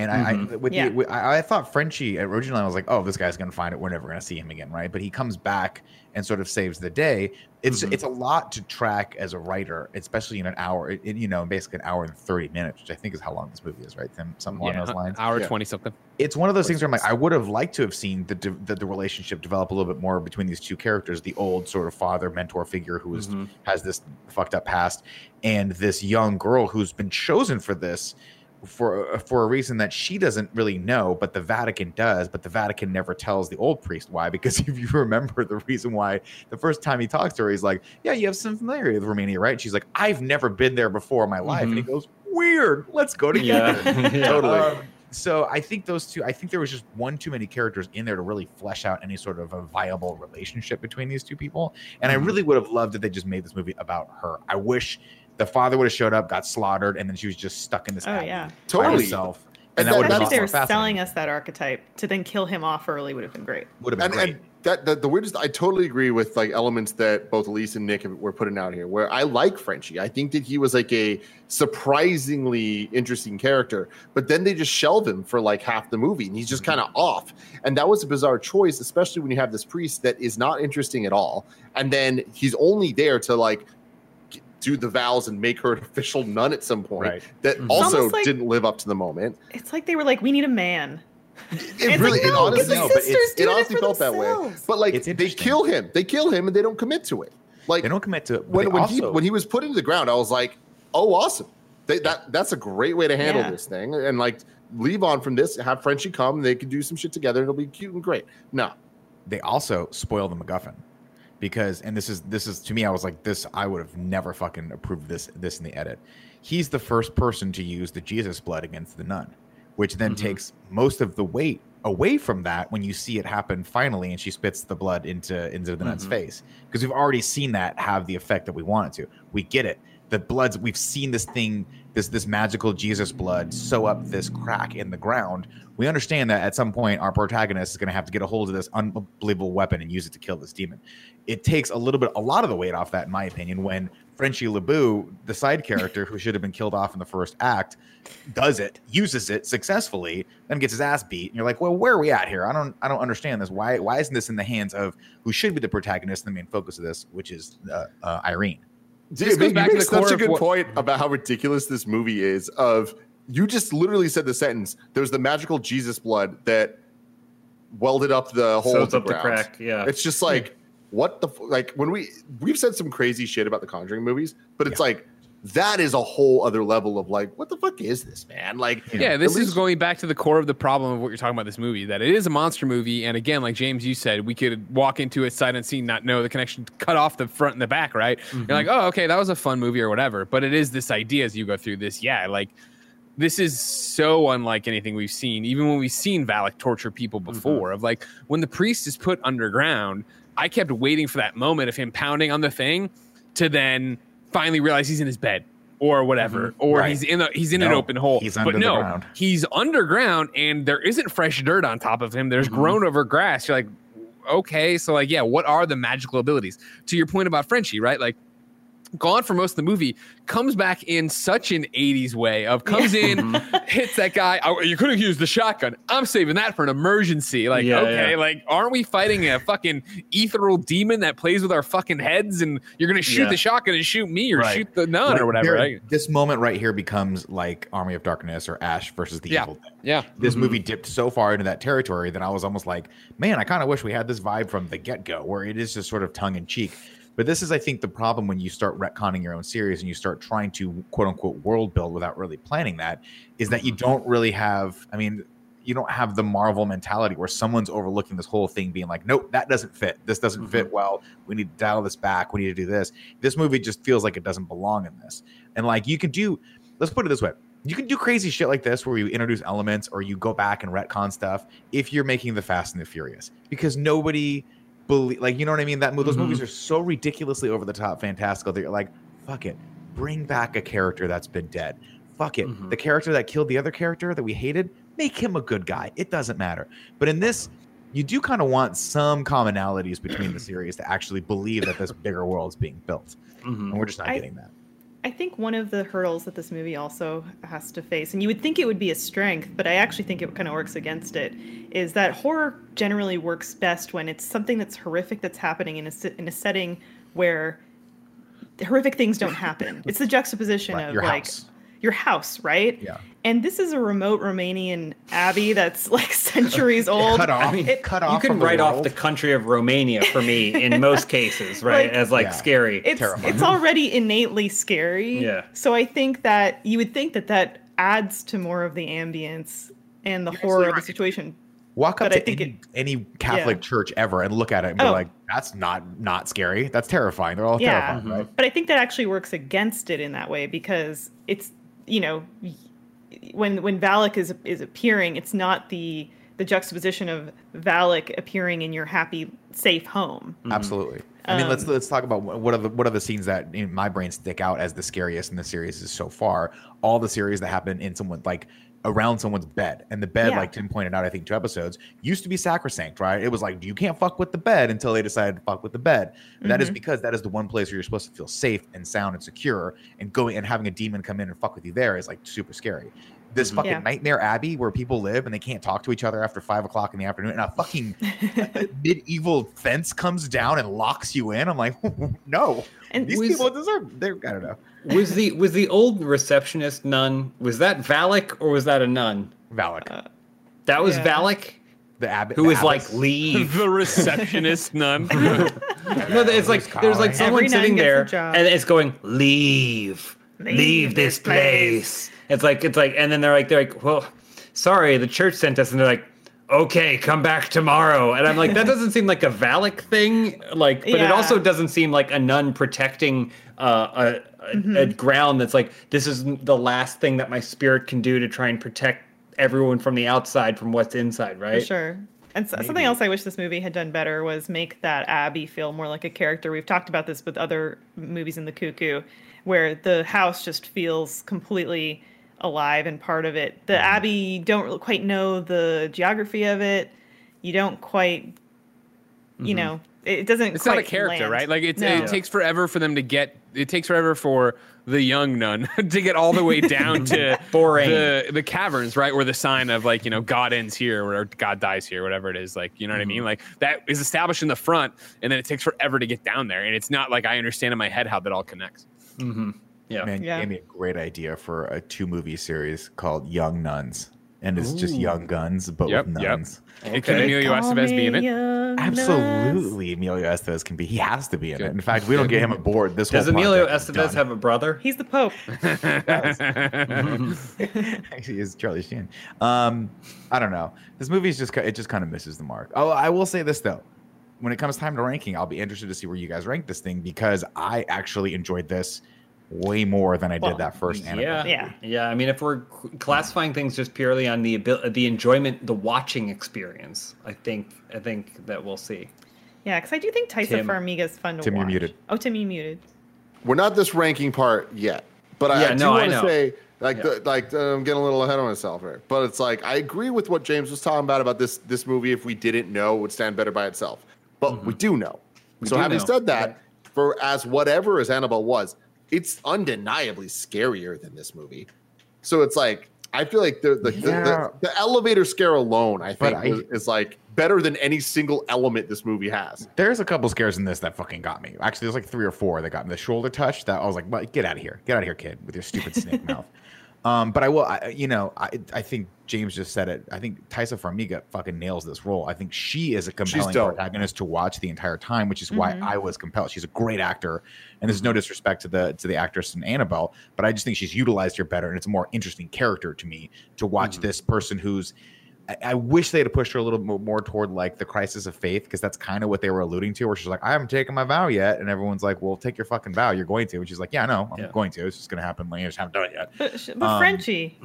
And I, I with Yeah. the, with, I, I thought Frenchie originally I was like, oh, this guy's gonna find it. We're never gonna see him again, right? But he comes back and sort of saves the day. It's it's a lot to track as a writer, especially in an hour. It, it- you know, basically an hour and thirty minutes, which I think is how long this movie is, right? Tim, something along Yeah, those lines hour Yeah. twenty something. it's one of those things where I'm like, I would have liked to have seen the, the the relationship develop a little bit more between these two characters, the old sort of father mentor figure who is- Mhm. has this fucked up past, and this young girl who's been chosen for this for uh, for a reason that she doesn't really know, but the Vatican does. But the Vatican never tells the old priest why, because if you remember the reason why, the first time he talks to her, he's like, "Yeah, you have some familiarity with Romania, right?" And she's like, "I've never been there before in my life," and he mm-hmm. goes, "Weird, let's go together." yeah. yeah. Totally. Um, so I think those two. I think there was just one too many characters in there to really flesh out any sort of a viable relationship between these two people. And I mm-hmm. really would have loved if they just made this movie about her. I wish the father would have showed up, got slaughtered, and then she was just stuck in this. Oh yeah. by Totally. herself. And And, that that- would I have they were selling us that archetype to then kill him off early would have been great. Would have been and, great. and that, that the weirdest i totally agree with like elements that both elise and nick were putting out here where i like frenchie i think that he was like a surprisingly interesting character but then they just shelve him for like half the movie and he's just mm-hmm. kind of off and that was a bizarre choice especially when you have this priest that is not interesting at all and then he's only there to like g- do the vows and make her an official nun at some point Right. that Mhm. also like- didn't live up to the moment It's like they were like, we need a man. it it's really like, it honestly no, but it's- sisters it honestly for felt that way. But like they kill him, they kill him, and they don't commit to it. Like they don't commit to it. but when they when he when he was put into the ground, I was like, oh, awesome. They, that that's a great way to handle Yeah. this thing, and like leave on from this. Have Frenchie come, they can do some shit together. It'll be cute and great. No, they also spoil the MacGuffin because, and this is this is to me, I was like, this I would have never fucking approved this this in the edit. He's the first person to use the Jesus blood against the nun, which then Mhm. takes most of the weight away from that when you see it happen finally, and she spits the blood into into the nun's Mhm. face because we've already seen that have the effect that we want it to. We get it. The bloods we've seen this thing, this this magical Jesus blood sew up this crack in the ground. We understand that at some point our protagonist is going to have to get a hold of this unbelievable weapon and use it to kill this demon. It takes a little bit, a lot of the weight off that, in my opinion, when Frenchie LeBeau, the side character who should have been killed off in the first act, does it, uses it successfully, then gets his ass beat. And you're like, well, where are we at here? I don't, I don't understand this. Why, why isn't this in the hands of who should be the protagonist and the main focus of this, which is uh, uh, Irene? This Dude, goes you back to make the such core a of good what- point about how ridiculous this movie is. Of you just literally said the sentence. There's the magical Jesus blood that welded up the hole So the up the crack. Yeah. It's just like what the like when we we've said some crazy shit about the Conjuring movies, but it's like that is a whole other level of like what the fuck is this man? Like Yeah, this at is going back to the core of the problem of what you're talking about this movie. That it is a monster movie, and again, like James, you said, we could walk into it sight unseen, not know the connection, cut off the front and the back, right? You're mm-hmm. like, oh, okay, that was a fun movie or whatever. But it is this idea as you go through this, yeah, like this is so unlike anything we've seen, even when we've seen Valak torture people mm-hmm. before. Of like when the priest is put underground, I kept waiting for that moment of him pounding on the thing to then finally realize he's in his bed or whatever, or Right. he's in a he's in an open hole. he's but under the no, ground. he's underground and there isn't fresh dirt on top of him. There's Mm-hmm. grown over grass. You're like, okay, so like, yeah, what are the magical abilities? To your point about Frenchie, right? Like, gone for most of the movie, comes back in such an 80s way of comes in, hits that guy. Oh, you could have used the shotgun. I'm saving that for an emergency. Like, Yeah, okay, yeah. like, aren't we fighting a fucking ethereal demon that plays with our fucking heads and you're gonna shoot Yeah. the shotgun and shoot me or Right. shoot the nun or whatever, Here- right? This moment right here becomes like Army of Darkness or Ash versus the Yeah. Evil Dead. Yeah. This Mhm. movie dipped so far into that territory that I was almost like, man, I kind of wish we had this vibe from the get go, where it is just sort of tongue in cheek. But this is, I think, the problem when you start retconning your own series and you start trying to quote unquote world build without really planning that, is that you mm-hmm. don't really have. I mean, you don't have the Marvel mentality where someone's overlooking this whole thing, being like, nope, that doesn't fit. This doesn't fit mm-hmm. well. We need to dial this back. We need to do this. This movie just feels like it doesn't belong in this. And like you can do, let's put it this way. You can do crazy shit like this where you introduce elements or you go back and retcon stuff if you're making the Fast and the Furious because nobody believe like you know what I mean. That mo- those Mhm. movies are so ridiculously over the top, fantastical that you're like, fuck it, bring back a character that's been dead. Fuck it, Mhm. the character that killed the other character that we hated, make him a good guy. It doesn't matter. But in this, you do kind of want some commonalities between the series to actually believe that this bigger world's being built, Mhm. and we're just not I- getting that. I think one of the hurdles that this movie also has to face, and you would think it would be a strength, but I actually think it kind of works against it, is that horror generally works best when it's something that's horrific that's happening in a, in a setting where horrific things don't happen. It's the juxtaposition Right, of your like house. your house, right? Yeah. And this is a remote Romanian abbey that's like centuries old. Cut off. I mean, It- cut You off. can from the write off the country of Romania for me in most cases, right? Like- As like Yeah. scary. it's Terrifying. it's already innately scary. Yeah. So I think that you would think that that adds to more of the ambience and the You're horror absolutely of the situation. Walk up But I to think any, any Catholic yeah. church ever and look at it and be Oh. like, "That's not not scary. That's terrifying. They're all Yeah. terrifying, right?" Mm-hmm. But I think that actually works against it in that way because it's you know y- when when Valak is is appearing, it's not the the juxtaposition of Valak appearing in your happy safe home. Absolutely. I mean, let's Um, let's talk about what what are the what are the scenes that in my brain stick out as the scariest in the series is so far. All the series that happen in someone like around someone's bed, and the bed, Yeah. like Tim pointed out, I think two episodes used to be sacrosanct, right? It was like you can't fuck with the bed until they decided to fuck with the bed. That is Mhm. because that is the one place where you're supposed to feel safe and sound and secure, and going and having a demon come in and fuck with you there is like super scary. This Mhm. fucking Yeah. nightmare abbey where people live and they can't talk to each other after five o'clock in the afternoon, and a fucking medieval fence comes down and locks you in. I'm like, no, And these was- people deserve. They're I don't know. was the was the old receptionist nun? Was that Valak or was that a nun? Valak, Uh, That was Yeah. Valak, the abbot, who the was like abbess. leave. the receptionist nun. no, it's like there's like someone Every sitting there, and it's going leave, leave, Leave this this place. place. It's like it's like, and then they're like they're like, well, sorry, the church sent us, and they're like. Okay, come back tomorrow. And I'm like, that doesn't seem like a Valak thing. Like, but it also doesn't seem like a nun protecting uh, a, a, Mm-hmm. a ground that's like, this is the last thing that my spirit can do to try and protect everyone from the outside from what's inside, For right? sure. And so, something else I wish this movie had done better was make that abbey feel more like a character. We've talked about this with other movies in the Cuckoo, where the house just feels completely alive and part of it. The Mm-hmm. Abbey you don't quite know the geography of it. You don't quite, you know, it it doesn't. Mm-hmm. It's not a character, land. right? Like it's, No. it takes forever for them to get. It takes forever for the young nun to get all the way down to Boring. the the caverns, right, where the sign of like you know God ends here or God dies here, whatever it is. Like you know what I mean? Like that is established in the front, and then it takes forever to get down there, and it's not like I understand in my head how that all connects. Mm-hmm. Yeah. Man, you Yeah. gave me a great idea for a two movie series called Young Nuns, and it's just young guns but Yep, with yep. nuns. And Can Emilio Estevez be in it? young nuns. Absolutely, Emilio Estevez can be. He has to be in it. In fact, we don't get him aboard. This one. Does whole Emilio Estevez have a brother? He's the Pope. Actually, is Charlie Sheen. Um, I don't know. This movie is just it just kind of misses the mark. Oh, I will say this though. When it comes time to ranking, I'll be interested to see where you guys rank this thing because I actually enjoyed this way more than I Well, did that first Annabelle. Yeah, Yeah. yeah. I mean, if we're classifying things just purely on the ability, the enjoyment, the watching experience, I think I think that we'll see. Yeah, because I do think Taissa Tim. Farmiga's fun to Tim, you're watch. muted. Oh, Tim, you muted. We're not this ranking part yet, but I, Yeah, I do no, I want to say, like, Yeah. the, like uh, I'm getting a little ahead of myself here. But it's like I agree with what James was talking about about this this movie. If we didn't know, it would stand better by itself. But we do know. We so do having know. said that, Right. for as whatever as Annabelle was, it's undeniably scarier than this movie. So it's like I feel like the the, the, Yeah. the, the elevator scare alone, I think, I- is, is like better than any single element this movie has. There's a couple scares in this that fucking got me. Actually, there's like three or four that got me. The shoulder touch that I was like, well, "Get out of here! Get out of here, kid, with your stupid snake mouth." Um, but I will, I, you know, I I think James just said it. I think Taissa Farmiga fucking nails this role. I think she is a compelling protagonist to watch the entire time, which is why Mhm. I was compelled. She's a great actor, and there's Mm-hmm. no disrespect to the to the actress in Annabelle, but I just think she's utilized here better, and it's a more interesting character to me to watch Mhm. this person who's I, I wish they'd have pushed her a little more, more toward like the crisis of faith because that's kind of what they were alluding to. Where she's like, I haven't taken my vow yet, and everyone's like, Well, take your fucking vow. You're going to. And she's like, Yeah, I know, I'm Yeah. going to. It's just gonna happen. Like, I just haven't done it yet. But, sh- but Um, Frenchie,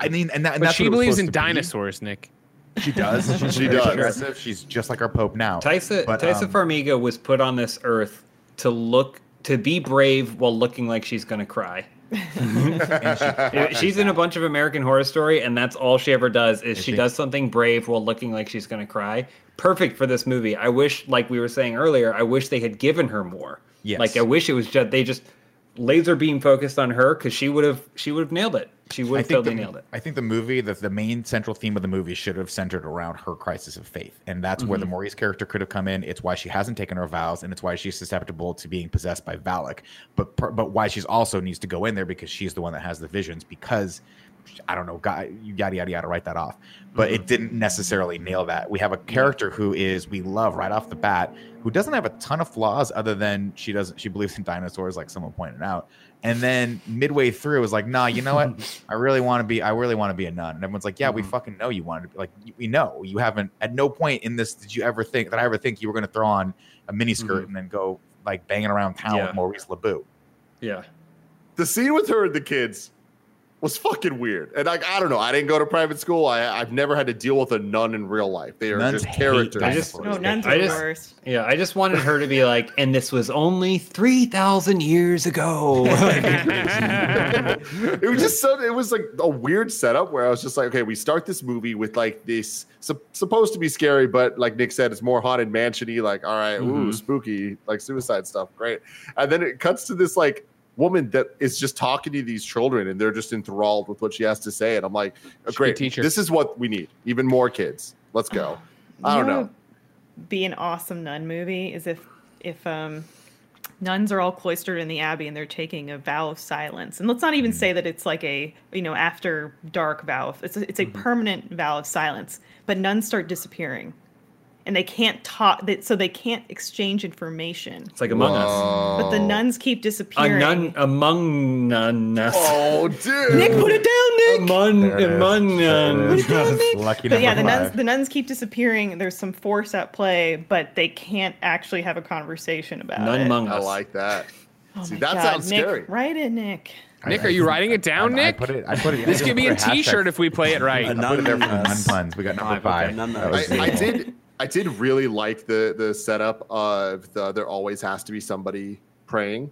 I mean, and, that, and But that's she what it believes in to be. dinosaurs, Nick. She does. She's She very does. progressive. She's just like our Pope now. Taissa But, Taissa um, Farmiga was put on this earth to look to be brave while looking like she's gonna cry. And she- She's in a bunch of American Horror Story, and that's all she ever does is Is she she? does something brave while looking like she's gonna cry. Perfect for this movie. I wish, like we were saying earlier, I wish they had given her more. Yes. Like I wish it was just they just laser beam focused on her because she would have she would have nailed it. She would have totally the, nailed it. I think the movie, the, the main central theme of the movie should have centered around her crisis of faith. And that's where the Mm-hmm. Maurice character could have come in. It's why she hasn't taken her vows, and it's why she's susceptible to being possessed by Valak. But but why she's also needs to go in there because she's the one that has the visions, because I don't know, guy, yada yada yada, write that off. But Mm-hmm. it didn't necessarily nail that. We have a character who is we love right off the bat, who doesn't have a ton of flaws other than she doesn't she believes in dinosaurs, like someone pointed out. And then midway through, it was like, nah, you know what? I really want to be, I really want to be a nun. And everyone's like, yeah, we Mhm. fucking know you wanted to be like, we know you haven't. At no point in this did you ever think that I ever think you were going to throw on a mini skirt and then go like banging around town Yeah. with Maurice LeBeau. Yeah. the scene with her and the kids was fucking weird. And like, I don't know. I didn't go to private school. I, I've never had to deal with a nun in real life. They are Nuns just characters. I just- no, nuns are the just- worst. Yeah, I just wanted her to be like, and this was only 3,000 years ago. it was just so it was like a weird setup where I was just like, okay, we start this movie with like this sup- supposed to be scary, but like Nick said, it's more haunted mansiony. Like, all right, ooh, Mhm. spooky, like suicide stuff, great. And then it cuts to this like woman that is just talking to these children, and they're just enthralled with what she has to say. And I'm like, She's a great, teacher. this is what we need. Even more kids. Let's go. I don't You know. Be an awesome nun movie is if if um nuns are all cloistered in the abbey and they're taking a vow of silence. And let's not even say that it's like a you know after dark vow. It's a, it's a permanent vow of silence. But nuns start disappearing, and they can't talk. They, so they can't exchange information. it's like Among Us. But the nuns keep disappearing A nun among nun us. Oh, dude. Nick, put it down, Nick. Among, There it is. among There nun. it is. Nick. Lucky But yeah, the number nuns the nuns keep disappearing. There's some force at play, but they can't actually have a conversation about None it. among I like that. Oh See, that God, sounds Nick, scary. Write it, Nick. Nick, are you writing it down, I, I Nick? put it. I put it. This could be put a hashtag- T-shirt if we play it right. A I put it there for the nun Nonetheless. puns. We got number Five, five. okay. Nonetheless. That was I, I did I did really like the the setup of the there always has to be somebody praying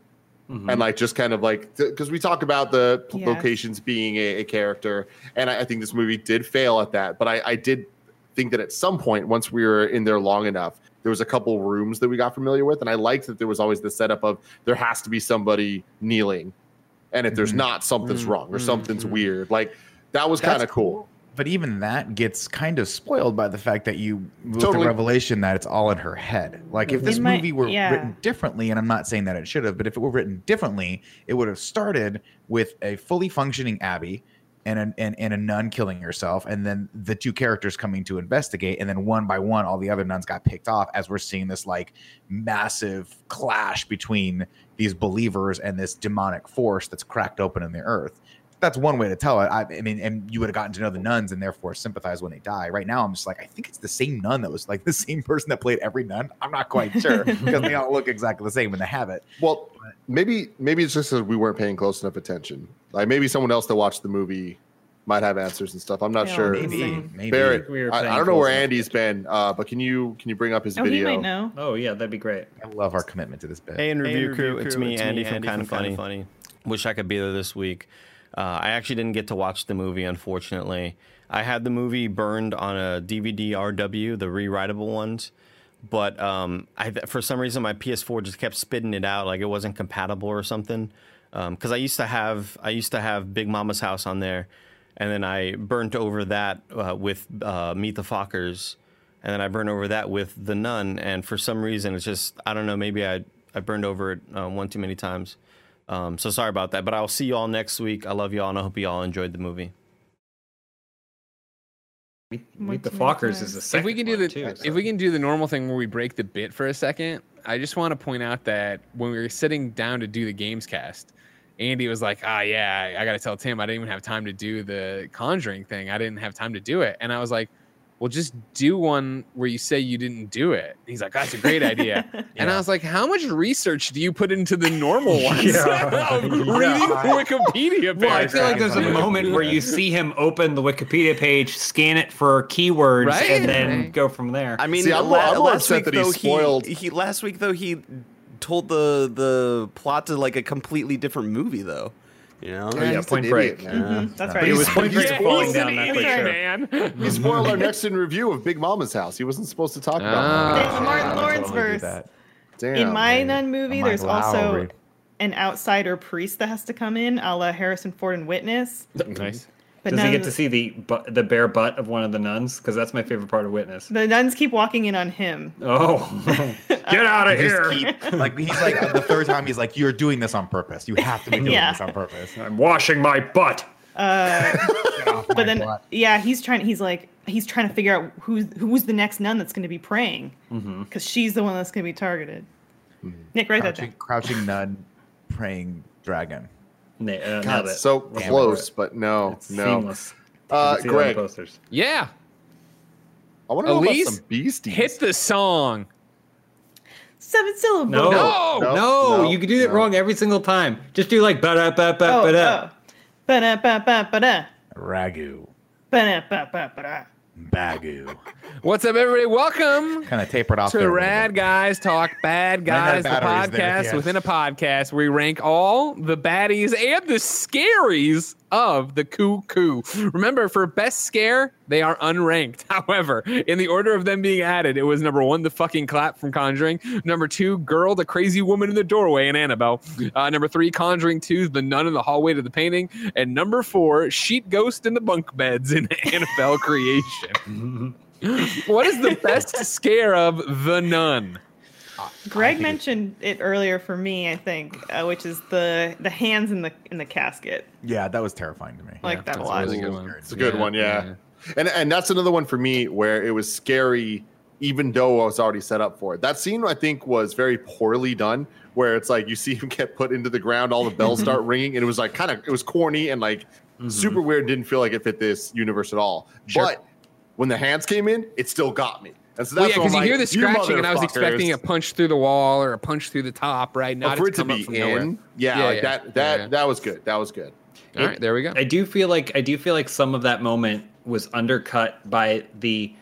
Mhm. and like just kind of like because we talk about the p- Yeah. locations being a, a character and I, I think this movie did fail at that but I, I did think that at some point once we were in there long enough there was a couple rooms that we got familiar with and I liked that there was always the setup of there has to be somebody kneeling and if there's Mhm. not something's Mm, wrong or mm, something's mm. weird like that was kind of cool But even that gets kind of spoiled by the fact that you, with Totally. the revelation that it's all in her head. Like if this might- movie were yeah. written differently, and I'm not saying that it should have, but if it were written differently, it would have started with a fully functioning abbey and a, and, and a nun killing herself, and then the two characters coming to investigate, and then one by one, all the other nuns got picked off as we're seeing this like massive clash between these believers and this demonic force that's cracked open in the earth that's one way to tell it. I, I mean, and you would have gotten to know the nuns and therefore sympathize when they die. Right now, I'm just like, I think it's the same nun that was like the same person that played every nun. I'm not quite sure because they all look exactly the same when they have it. Well, maybe maybe it's just that we weren't paying close enough attention. Like maybe someone else that watched the movie might have answers and stuff. I'm not Yeah, sure. maybe. Maybe, maybe. Barrett, We I, I don't know where Andy's been, uh, but can you can you bring up his Oh, he video? might know. Oh yeah, that'd be great. I love our commitment to this bit. Hey, in review, Review crew, it's me, Andy, from Kind of Kinda funny. Wish I could be there this week. Uh, I actually didn't get to watch the movie, unfortunately. I had the movie burned on a DVD RW, the rewritable ones, but um, I, for some reason my PS4 just kept spitting it out like it wasn't compatible or something. Because I used to have I used to have Big Momma's House on there, and then I burnt over that uh, with uh, Meet the Fockers, and then I burned over that with The Nun, and for some reason it's just I don't know maybe I I burned over it uh, one too many times. Um, so sorry about that, but I'll see you all next week. I love you all, and I hope you all enjoyed the movie. Meet, Meet the Fockers is times. the if we can do the too, if we can do the normal thing where we break the bit for a second, I just want to point out that when we were sitting down to do the games cast, Andy was like, "Ah, yeah, I, I got to tell Tim I didn't even have time to do the Conjuring thing. I didn't have time to do it." And I was like, "Well, just do one where you say you didn't do it." He's like, "That's a great idea." And I was like, "How much research do you put into the normal ones? Yeah. Of reading Yeah. Wikipedia Well, I feel like there's a moment where you see him open the Wikipedia page, scan it for keywords, Right, and then right. go from there. I mean, See, I'm la- I'm last upset week that he though spoiled- he, he last week though he told the the plot to like a completely different movie though. You know, Yeah, he's an Point idiot, Break. man. Mhm, that's But right. It was Point Break he's- falling he's down an that idiot, man. He spoiled our next in review of Big Momma's house. He wasn't supposed to talk about that. There's a Martin I Lawrence totally verse. that. Damn. In my man. nun movie, there's like, also an outsider priest that has to come in, a la Harrison Ford and Witness. nice. But Does he get to see the bu- the bare butt of one of the nuns? Because that's my favorite part of Witness. the nuns keep walking in on him. Oh, get out of Just here! keep- like he's like the third time he's like, "You're doing this on purpose. You have to be doing Yeah. this on purpose." I'm washing my butt. Uh, but then, yeah, he's trying. He's like, he's trying to figure out who's who's the next nun that's going to be praying, mm-hmm. because she's the one that's going to be targeted. Hmm. Nick, write that down. crouching nun, praying dragon. Na- uh, God, so it. close, but no, It's no. seamless. Uh, can see it on the Greg, posters. Yeah, I want to know about some beasties. hit the song. Seven syllables. No, No, no, no, you can do it no. wrong every single time. Just do like ba da ba ba Oh, ba da. oh. Ba-da, ba-ba, ba-da. Ragu, Ba-da, ba-ba, ba-da. bagu. What's up, everybody? Welcome Kind of tapered off. to there a little Rad. Guys Talk Bad Guys, the batteries there, podcast yes. within a podcast where we rank all the baddies and the scaries of the cuckoo. Remember, for best scare, they are unranked. However, in the order of them being added, it was number one, the fucking clap from Conjuring. Number two, Girl, the crazy woman in the doorway in Annabelle. Uh, number three, Conjuring 2, the nun in the hallway to the painting. And number four, Sheet Ghost in the bunk beds in Annabelle creation. what is the best scare of the nun? Greg mentioned it earlier for me, I think, uh, which is the the hands in the in the casket. Yeah, that was terrifying to me. I like that a lot. really good one. It's a good Yeah, one, yeah. yeah. And and that's another one for me where it was scary, even though I was already set up for it. That scene I think was very poorly done, where it's like you see him get put into the ground, all the bells start ringing, and it was like kind of it was corny and like super weird. Didn't feel like it fit this universe at all. Sure. But when the hands came in, it still got me. And so Well, that's yeah, when because you I'm hear the like, "You scratching, and I was expecting a punch through the wall or a punch through the top, right? But Not oh, for it to come up be from nowhere. in, yeah, Yeah, like yeah. that that Yeah. that was good. That was good. All right, there we go. I do feel like I do feel like some of that moment was undercut by the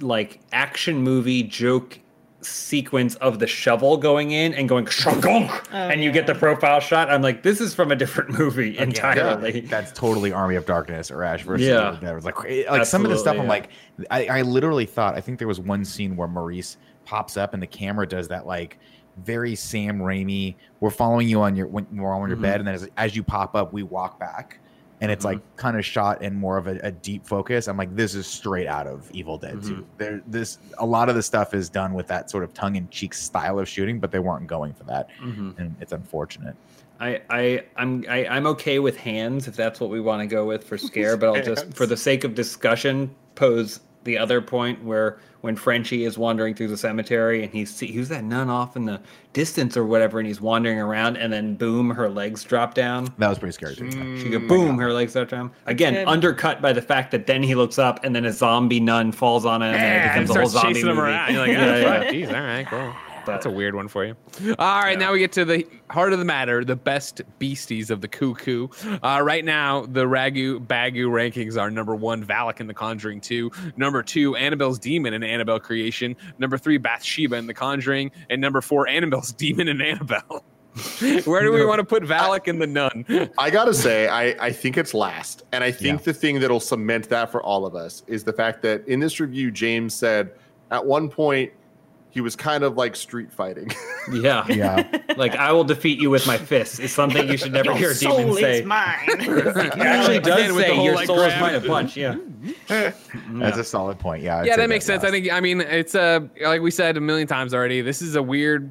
like action movie joke sequence of the shovel going in and going shonk, and you get the profile shot. I'm like, this is from a different movie entirely. That's totally Army of Darkness or Ash versus Yeah. Evil Dead. It like like some of the stuff. I'm like, I, I literally thought. I think there was one scene where Maurice pops up and the camera does that like very Sam Raimi. We're following you on your when we're on your Mhm. bed, and then as, as you pop up, we walk back. And it's like kind of shot in more of a, a deep focus. I'm like, this is straight out of Evil Dead 2. There, this a lot of the stuff is done with that sort of tongue in cheek style of shooting, but they weren't going for that, Mhm. and it's unfortunate. I, I I'm I, I'm okay with hands if that's what we want to go with for scare, but I'll just for the sake of discussion pose the other point where when Frenchie is wandering through the cemetery and he's see, who's that nun off in the distance or whatever, and he's wandering around, and then boom, her legs drop down. That was pretty scary. Too. Mm. She go boom, oh her legs drop down. Again, good. undercut by the fact that then he looks up and then a zombie nun falls on him and it becomes and a whole starts zombie chasing them movie. around. You're like, oh, Yeah, yeah. geez, all right, cool. But- That's a weird one for you. All right, now we get to the heart of the matter, the best beasties of the cuckoo. Uh, right now, the Ragu Bagu rankings are number one, Valak in The Conjuring 2. Number two, Annabelle's Demon in Annabelle Creation. Number three, Bathsheba in The Conjuring. And number four, Annabelle's Demon in Annabelle. Where do we want to put Valak and the Nun? I gotta say, I, I think it's last. And I think Yeah. the thing that'll cement that for all of us is the fact that in this review, James said at one point he was kind of like street fighting. Yeah. Yeah. Like I will defeat you with my fists is something you should never hear Your a demon soul say. is mine. It actually does Again, say whole, your like, soul is mine a punch. Yeah. That's a solid point. Yeah. I'd yeah, that makes sense. last. I think. I mean, it's a like we said a million times already. This is a weird,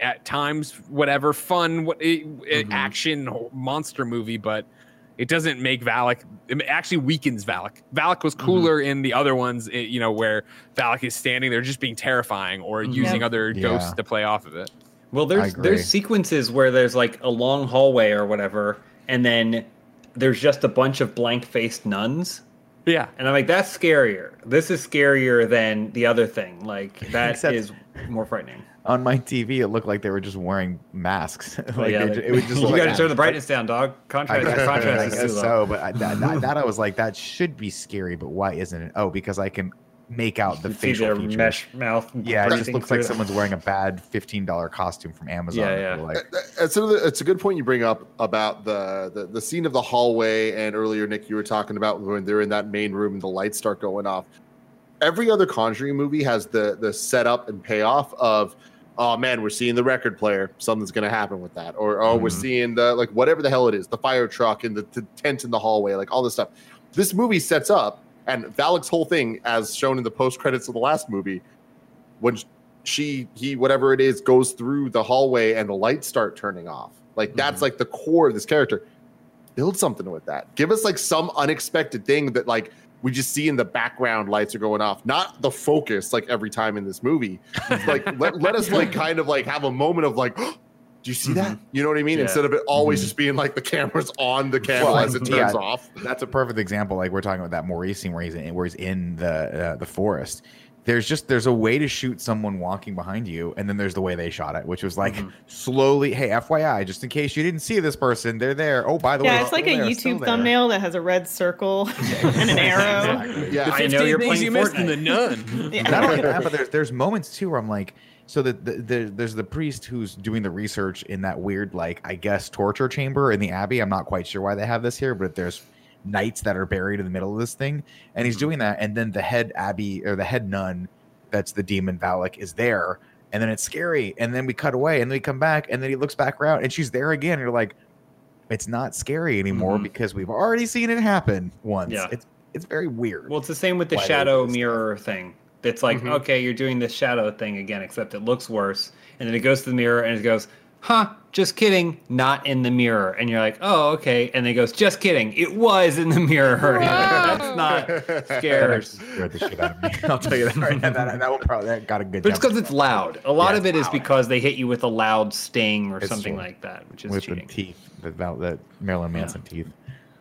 at times, whatever fun, what Mm-hmm. action monster movie, but it doesn't make Valak. It actually weakens Valak. Valak was Mm-hmm. cooler in the other ones, you know, where Valak is standing there just being terrifying or using other Yeah. ghosts to play off of it. Well, there's there's sequences where there's like a long hallway or whatever, and then there's just a bunch of blank faced nuns. Yeah. And I'm like, that's scarier. This is scarier than the other thing. Like that is Except- more frightening. On my TV, it looked like they were just wearing masks. Oh, like Well, yeah, they, like- it was just you look got to turn the brightness down, dog. I Contrast, guess, I contrast is guess too so, but I, that, that, that I was like, that should be scary, but why isn't it? Oh, because I can make out the facial their features. mesh mouth. Yeah, it just looks like it. someone's wearing a bad fifteen dollar costume from Amazon. Yeah, yeah. Like, It's a, it's a good point you bring up about the, the the scene of the hallway, and earlier, Nick, you were talking about when they're in that main room and the lights start going off. Every other Conjuring movie has the the setup and payoff of, oh man, we're seeing the record player, something's gonna happen with that, or oh, we're Mhm. seeing the like whatever the hell it is, the fire truck and the, the tent in the hallway, like all this stuff. This movie sets up, and Valak's whole thing, as shown in the post credits of the last movie, when she he whatever it is goes through the hallway and the lights start turning off. Like that's like the core of this character. Build something with that. Give us like some unexpected thing that like we just see in the background lights are going off not the focus like every time in this movie like let, let us like kind of like have a moment of like do you see that you know what i mean Yeah. instead of it always Mhm. just being like the camera's on the camera Well, as it yeah. turns off that's a perfect example. Like we're talking about that Maurice scene where he's in, where he's in the uh, the forest. There's just there's a way to shoot someone walking behind you, and then there's the way they shot it, which was like Mhm. slowly. Hey, FYI, just in case you didn't see this person, they're there. Oh, by the way, Yeah, it's like a there, still YouTube there. thumbnail that has a red circle and an arrow. Exactly. yeah I know you're 15 things playing you missed in the nun. Yeah. Not only that, but there's there's moments too where I'm like, so the, the, the there's the priest who's doing the research in that weird like I guess torture chamber in the abbey. I'm not quite sure why they have this here, but there's knights that are buried in the middle of this thing, and he's doing that, and then the head abbey or the head nun, that's the demon Valak, is there, and then it's scary, and then we cut away, and then we come back, and then he looks back around, and she's there again. You're like, it's not scary anymore Mhm. because we've already seen it happen once. Yeah. It's it's very weird. Well, it's the same with the Why shadow mirror thing. It's like, Mhm. okay, you're doing this shadow thing again, except it looks worse. And then it goes to the mirror and it goes, huh, just kidding, not in the mirror. And you're like, oh, okay. And they it goes, just kidding, it was in the mirror. You're like, That's not That scares. scared the shit out of me. I'll tell you that right now. That, that one probably that got a good. But it's because it's loud. A lot Yeah, of it's loud. because they hit you with a loud sting or It's something true. like that, which is with cheating. the teeth, the, the Marilyn Manson teeth.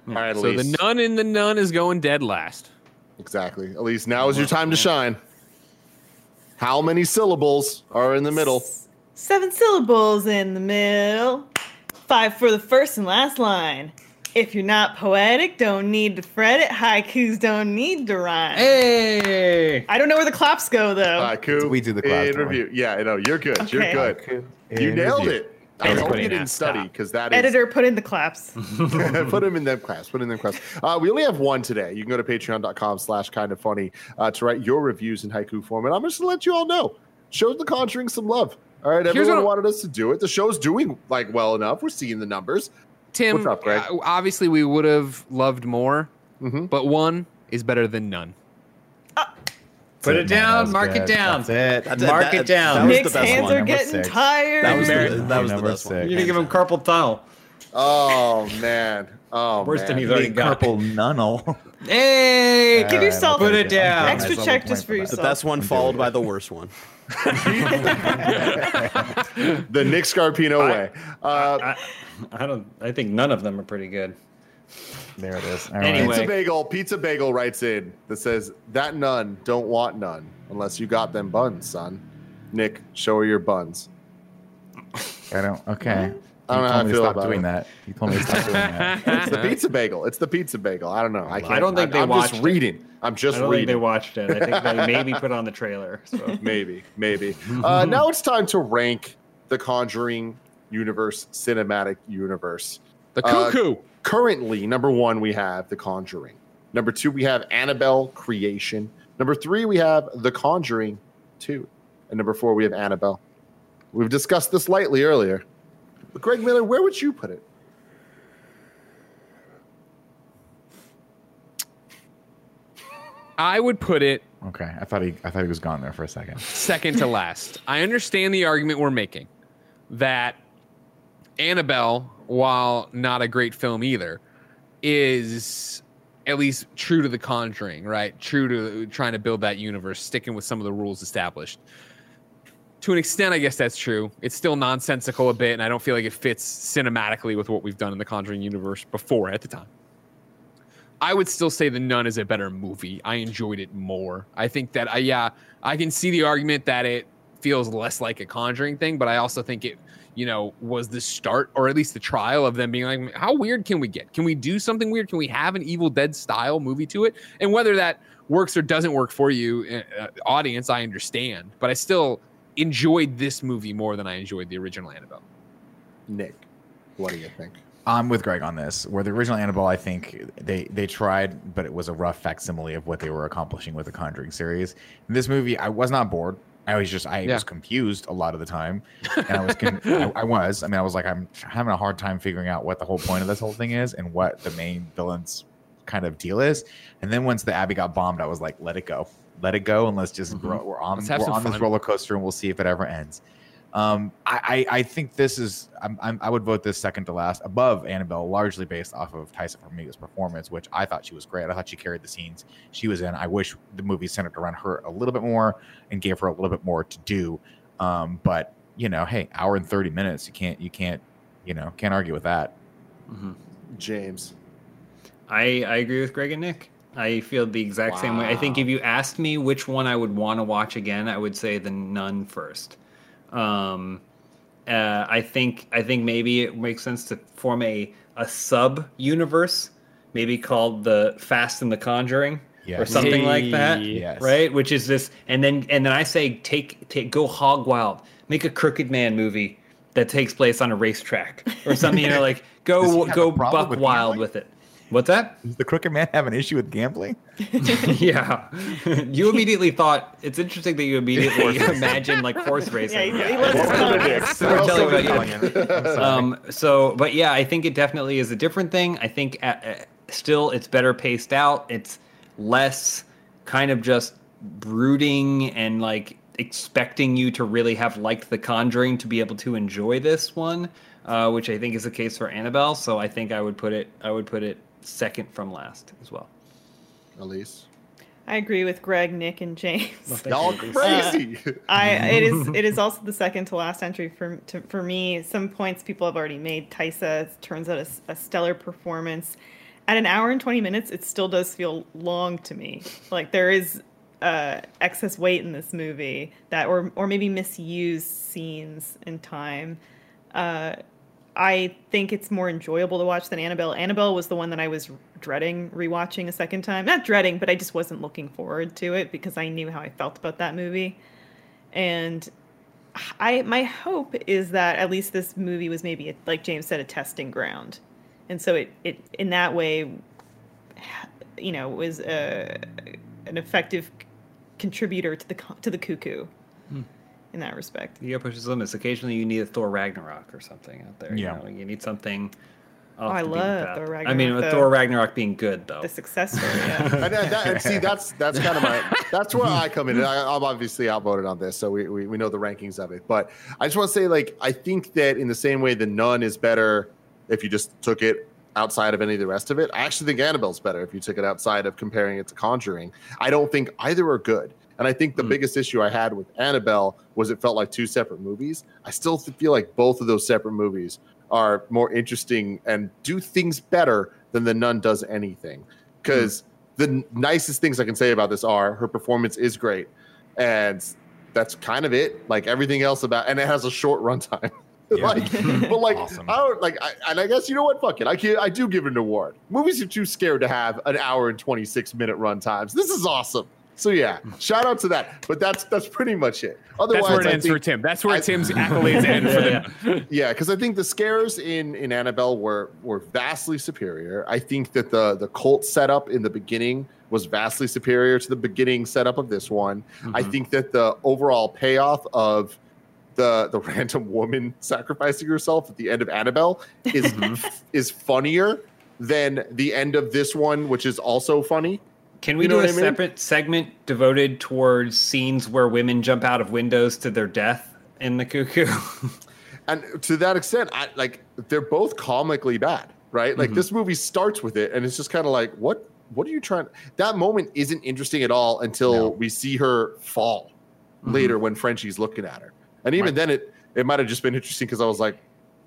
all right So the nun in the nun is going dead last. exactly elise now is your time to shine how many syllables are in the middle Seven syllables in the middle. Five for the first and last line. If you're not poetic, don't need to fret it. Haikus don't need to rhyme. Hey! I don't know where the claps go though. Haiku We do the class, in don't we? review. Yeah, I know. You're good. You're Okay. good. You In nailed review. it. I hope you didn't study because that is Editor, put in the claps. put them in them class. Put in them class. Uh, we only have one today. You can go to patreon.com slash kind of funny uh, to write your reviews in haiku form. And I'm just gonna let you all know. Show the conjuring some love. All right, Here's everyone what- wanted us to do it. The show's doing like well enough. We're seeing the numbers. Tim, What's up, Greg? uh, obviously we would have loved more, Mhm. but one is better than none. Put it down, That was mark it down. That's it. That's- Mark that- it down. Nick's hands one. are Number getting six. tired. That was the, that was the number best one. You're gonna give him carpal tunnel. Oh man. Oh Worse man. than he's already got. Purple nunnel. Hey! Give All right, yourself Put it down. Extra check just for that. The best one followed by the worst one. The Nick Scarpino I- way. Uh, I, I don't. I think none of them are pretty good. There it is. All right. Anyway. Pizza Bagel, Pizza Bagel writes in that says that none don't want none unless you got them buns, son. Nick, show her your buns. I don't. Okay. I don't know how I to feel stop about doing it. that. You told me to stop doing that. It's the pizza bagel. It's the pizza bagel. I don't know. I can't. don't think they I'm watched just it. I'm just reading. I don't think reading. they watched it. I think they maybe put on the trailer. So. maybe, maybe. Uh, now it's time to rank the Conjuring universe, cinematic universe. The Uh, cuckoo. Currently, number one, we have The Conjuring. Number two, we have Annabelle Creation. Number three, we have The Conjuring 2. And number four, we have Annabelle. We've discussed this lightly earlier. But Greg Miller, where would you put it? I would put it Okay. I thought he. I thought he was gone there for a second. second to last. I understand the argument we're making that Annabelle, while not a great film either, is at least true to the conjuring, right? True to trying to build that universe, sticking with some of the rules established. To an extent, I guess that's true. It's still nonsensical a bit, and I don't feel like it fits cinematically with what we've done in the Conjuring universe before at the time. I would still say The Nun is a better movie. I enjoyed it more. I think that I yeah, I can see the argument that it feels less like a Conjuring thing, but I also think it, you know, was the start or at least the trial of them being like, how weird can we get? Can we do something weird? Can we have an Evil Dead style movie to it? And whether that works or doesn't work for you, uh, audience, I understand, but I still enjoyed this movie more than I enjoyed the original Annabelle. Nick, what do you think? I'm with Greg on this. Where the original Annabelle, I think they they tried, but it was a rough facsimile of what they were accomplishing with the Conjuring series. In this movie, I was not bored. I was just I Yeah. was confused a lot of the time, and I was con- I, I was. I mean, I was like, I'm having a hard time figuring out what the whole point of this whole thing is and what the main villain's kind of deal is. And then once the Abbey got bombed, I was like, let it go, let it go, and let's just grow. We're on Let's we're on this roller coaster, and we'll see if it ever ends. Um, I, I I think this is I'm, I'm, I would vote this second to last above Annabelle, largely based off of Taissa Farmiga's performance, which I thought she was great. I thought she carried the scenes she was in. I wish the movie centered around her a little bit more and gave her a little bit more to do. Um, but you know, hey, hour and thirty minutes, you can't you can't you know can't argue with that. James. I, I agree with Greg and Nick. I feel the exact same way. I think if you asked me which one I would want to watch again, I would say the Nun first. Um, uh, I think I think maybe it makes sense to form a a sub universe, maybe called the Fast and the Conjuring or Yes. something like that. Yes. Right, which is this, and then and then I say take take go hog wild, make a Crooked Man movie that takes place on a racetrack or something. You know, like go go buck with wild with it. What's that? Does the Crooked Man have an issue with gambling? yeah. you immediately thought it's interesting that you immediately imagined like horse racing. he, he loves his So we're telling you. I'm sorry. Um, so, but yeah, I think it definitely is a different thing. I think uh uh, still it's better paced out. It's less kind of just brooding and like expecting you to really have liked The Conjuring to be able to enjoy this one, uh, which I think is the case for Annabelle. So I think I would put it. I would put it second from last as well. Elise. I agree with Greg, Nick, and James. Y'all crazy. I it is it is also the second to last entry for to, for me. Some points people have already made. Taissa turns out a stellar performance. At an hour and twenty minutes, it still does feel long to me. Like there is uh, excess weight in this movie that, or or maybe misused scenes in time. Uh, I think it's more enjoyable to watch than Annabelle. Annabelle was the one that I was dreading rewatching a second time. Not dreading, but I just wasn't looking forward to it because I knew how I felt about that movie. And I my hope is that at least this movie was maybe a, like James said a testing ground. And so it it in that way you know was a, an effective contributor to the to the cuckoo hmm. In that respect. You gotta push his limits. Occasionally, you need a Thor Ragnarok or something out there. Yeah. you, know? you need something. Oh, I love path. Thor I mean, with though. Thor Ragnarok being good though. The success story. Yeah. and, and that, and see, that's that's kind of my that's where I come in. I, I'm obviously outvoted on this, so we, we we know the rankings of it. But I just want to say, like, I think that in the same way, the Nun is better if you just took it outside of any of the rest of it. I actually think Annabelle's better if you took it outside of comparing it to Conjuring. I don't think either are good. And I think the hmm. biggest issue I had with Annabelle was it felt like two separate movies. I still feel like both of those separate movies are more interesting and do things better than the Nun does anything. Hmm. Because the n- nicest things I can say about this are her performance is great, and that's kind of it. Like everything else about, and it has a short runtime. like, but like, Awesome. I don't like, I, and I guess you know what? Fuck it. I can, I do give it an award. Movies are too scared to have an hour and twenty six minute run times. This is awesome. So yeah, shout out to that. But that's that's pretty much it. Otherwise, That's where it I ends think- for Tim. That's where I- Tim's accolades end for the. yeah, because I think the scares in in Annabelle were were vastly superior. I think that the the cult setup in the beginning was vastly superior to the beginning setup of this one. I mm-hmm. think that the overall payoff of the the random woman sacrificing herself at the end of Annabelle is mm-hmm. is funnier than the end of this one, which is also funny. Can we You know do a mean? separate segment devoted towards scenes where women jump out of windows to their death in the cuckoo? and to that extent i like they're both comically bad right like mm-hmm. this movie starts with it and it's just kind of like what what are you trying that moment isn't interesting at all until No. we see her fall mm-hmm. later when frenchie's looking at her And even then, it it might have just been interesting because I was like,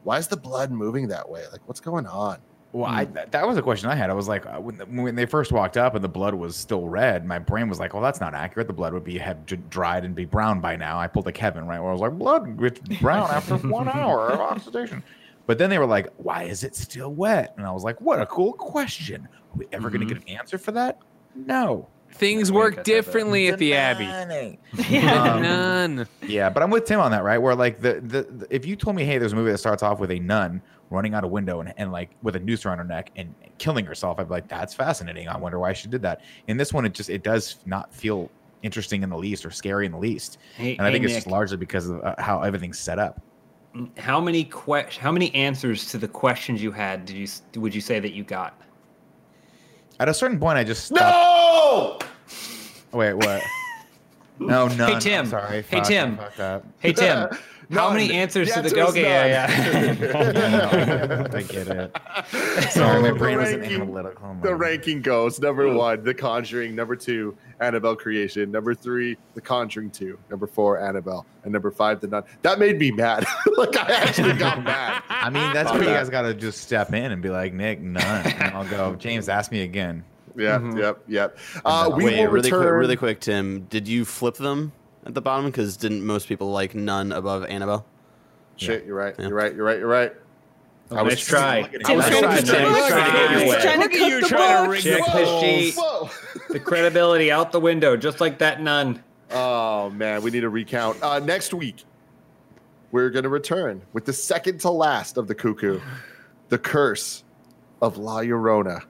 why is the blood moving that way? Like, what's going on? Well, I, that that was a question I had. I was like, uh, when, when they first walked up and the blood was still red, my brain was like, well, that's not accurate. The blood would be have dried and be brown by now. I pulled a Kevin, right? Where I was like, blood gets brown after one hour of oxidation. But then they were like, why is it still wet? And I was like, what a cool question. Are we ever going to get an answer for that? No. Things work think I said that. differently at the Abbey. Yeah. Um, None. Yeah, but I'm with Tim on that, right? Where like the, the, the if you told me, hey, there's a movie that starts off with a nun running out a window and, and like with a noose around her neck and killing herself, I'd be like, that's fascinating. I wonder why she did that. In this one, it just it does not feel interesting in the least or scary in the least, Hey, and I hey, think it's just largely because of uh, how everything's set up. how many que- how many answers to the questions you had did you would you say that you got? At a certain point, I just stopped. No. Wait, what? No, no. Hey, Tim. sorry. Hey, Fuck, I Tim. fucked up. Hey Tim, how many answers The to the answer is okay? Yeah, yeah. Yeah, I get it. Sorry, my the brain wasn't ranking- analytical. The ranking goes number one, The Conjuring. Number two, Annabelle Creation. Number three, The Conjuring Two. Number four, Annabelle, and number five, The Nun. That made me mad. like I actually got mad. I mean, that's About where you guys got to just step in and be like, Nick, none. And I'll go, James, ask me again. Yeah, Yep, Mhm. yep, yep. Uh, we Wait, will really quick, really quick, Tim. Did you flip them at the bottom? Because didn't most people like none above Annabelle? Shit, you're right. Yeah. You're right. You're right. You're right. I was nice try. looking at I was Tim's trying trying to to check- cook trying to get He's to Look at you trying to books. rig Check the sheet. The credibility out the window, just like that nun. Oh man, we need a recount. Uh, next week, we're going to return with the second to last of the cuckoo, the curse of La Llorona,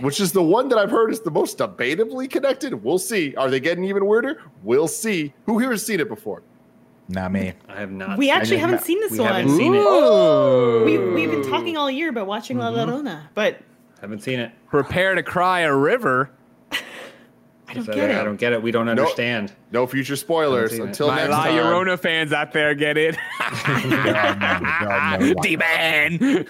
which is the one that I've heard is the most debatably connected. We'll see. Are they getting even weirder? We'll see. Who here has seen it before? Not me. I have not. We seen actually haven't seen this we one. haven't seen it. Ooh. We, we've been talking all year about watching La Llorona, mm-hmm. but Haven't seen it. Prepare to cry a river. I don't So get I it. don't get it. We don't understand. No future spoilers Haven't seen it. until My next La time. Llorona fans out there get it. God, no, God, no. D-Man.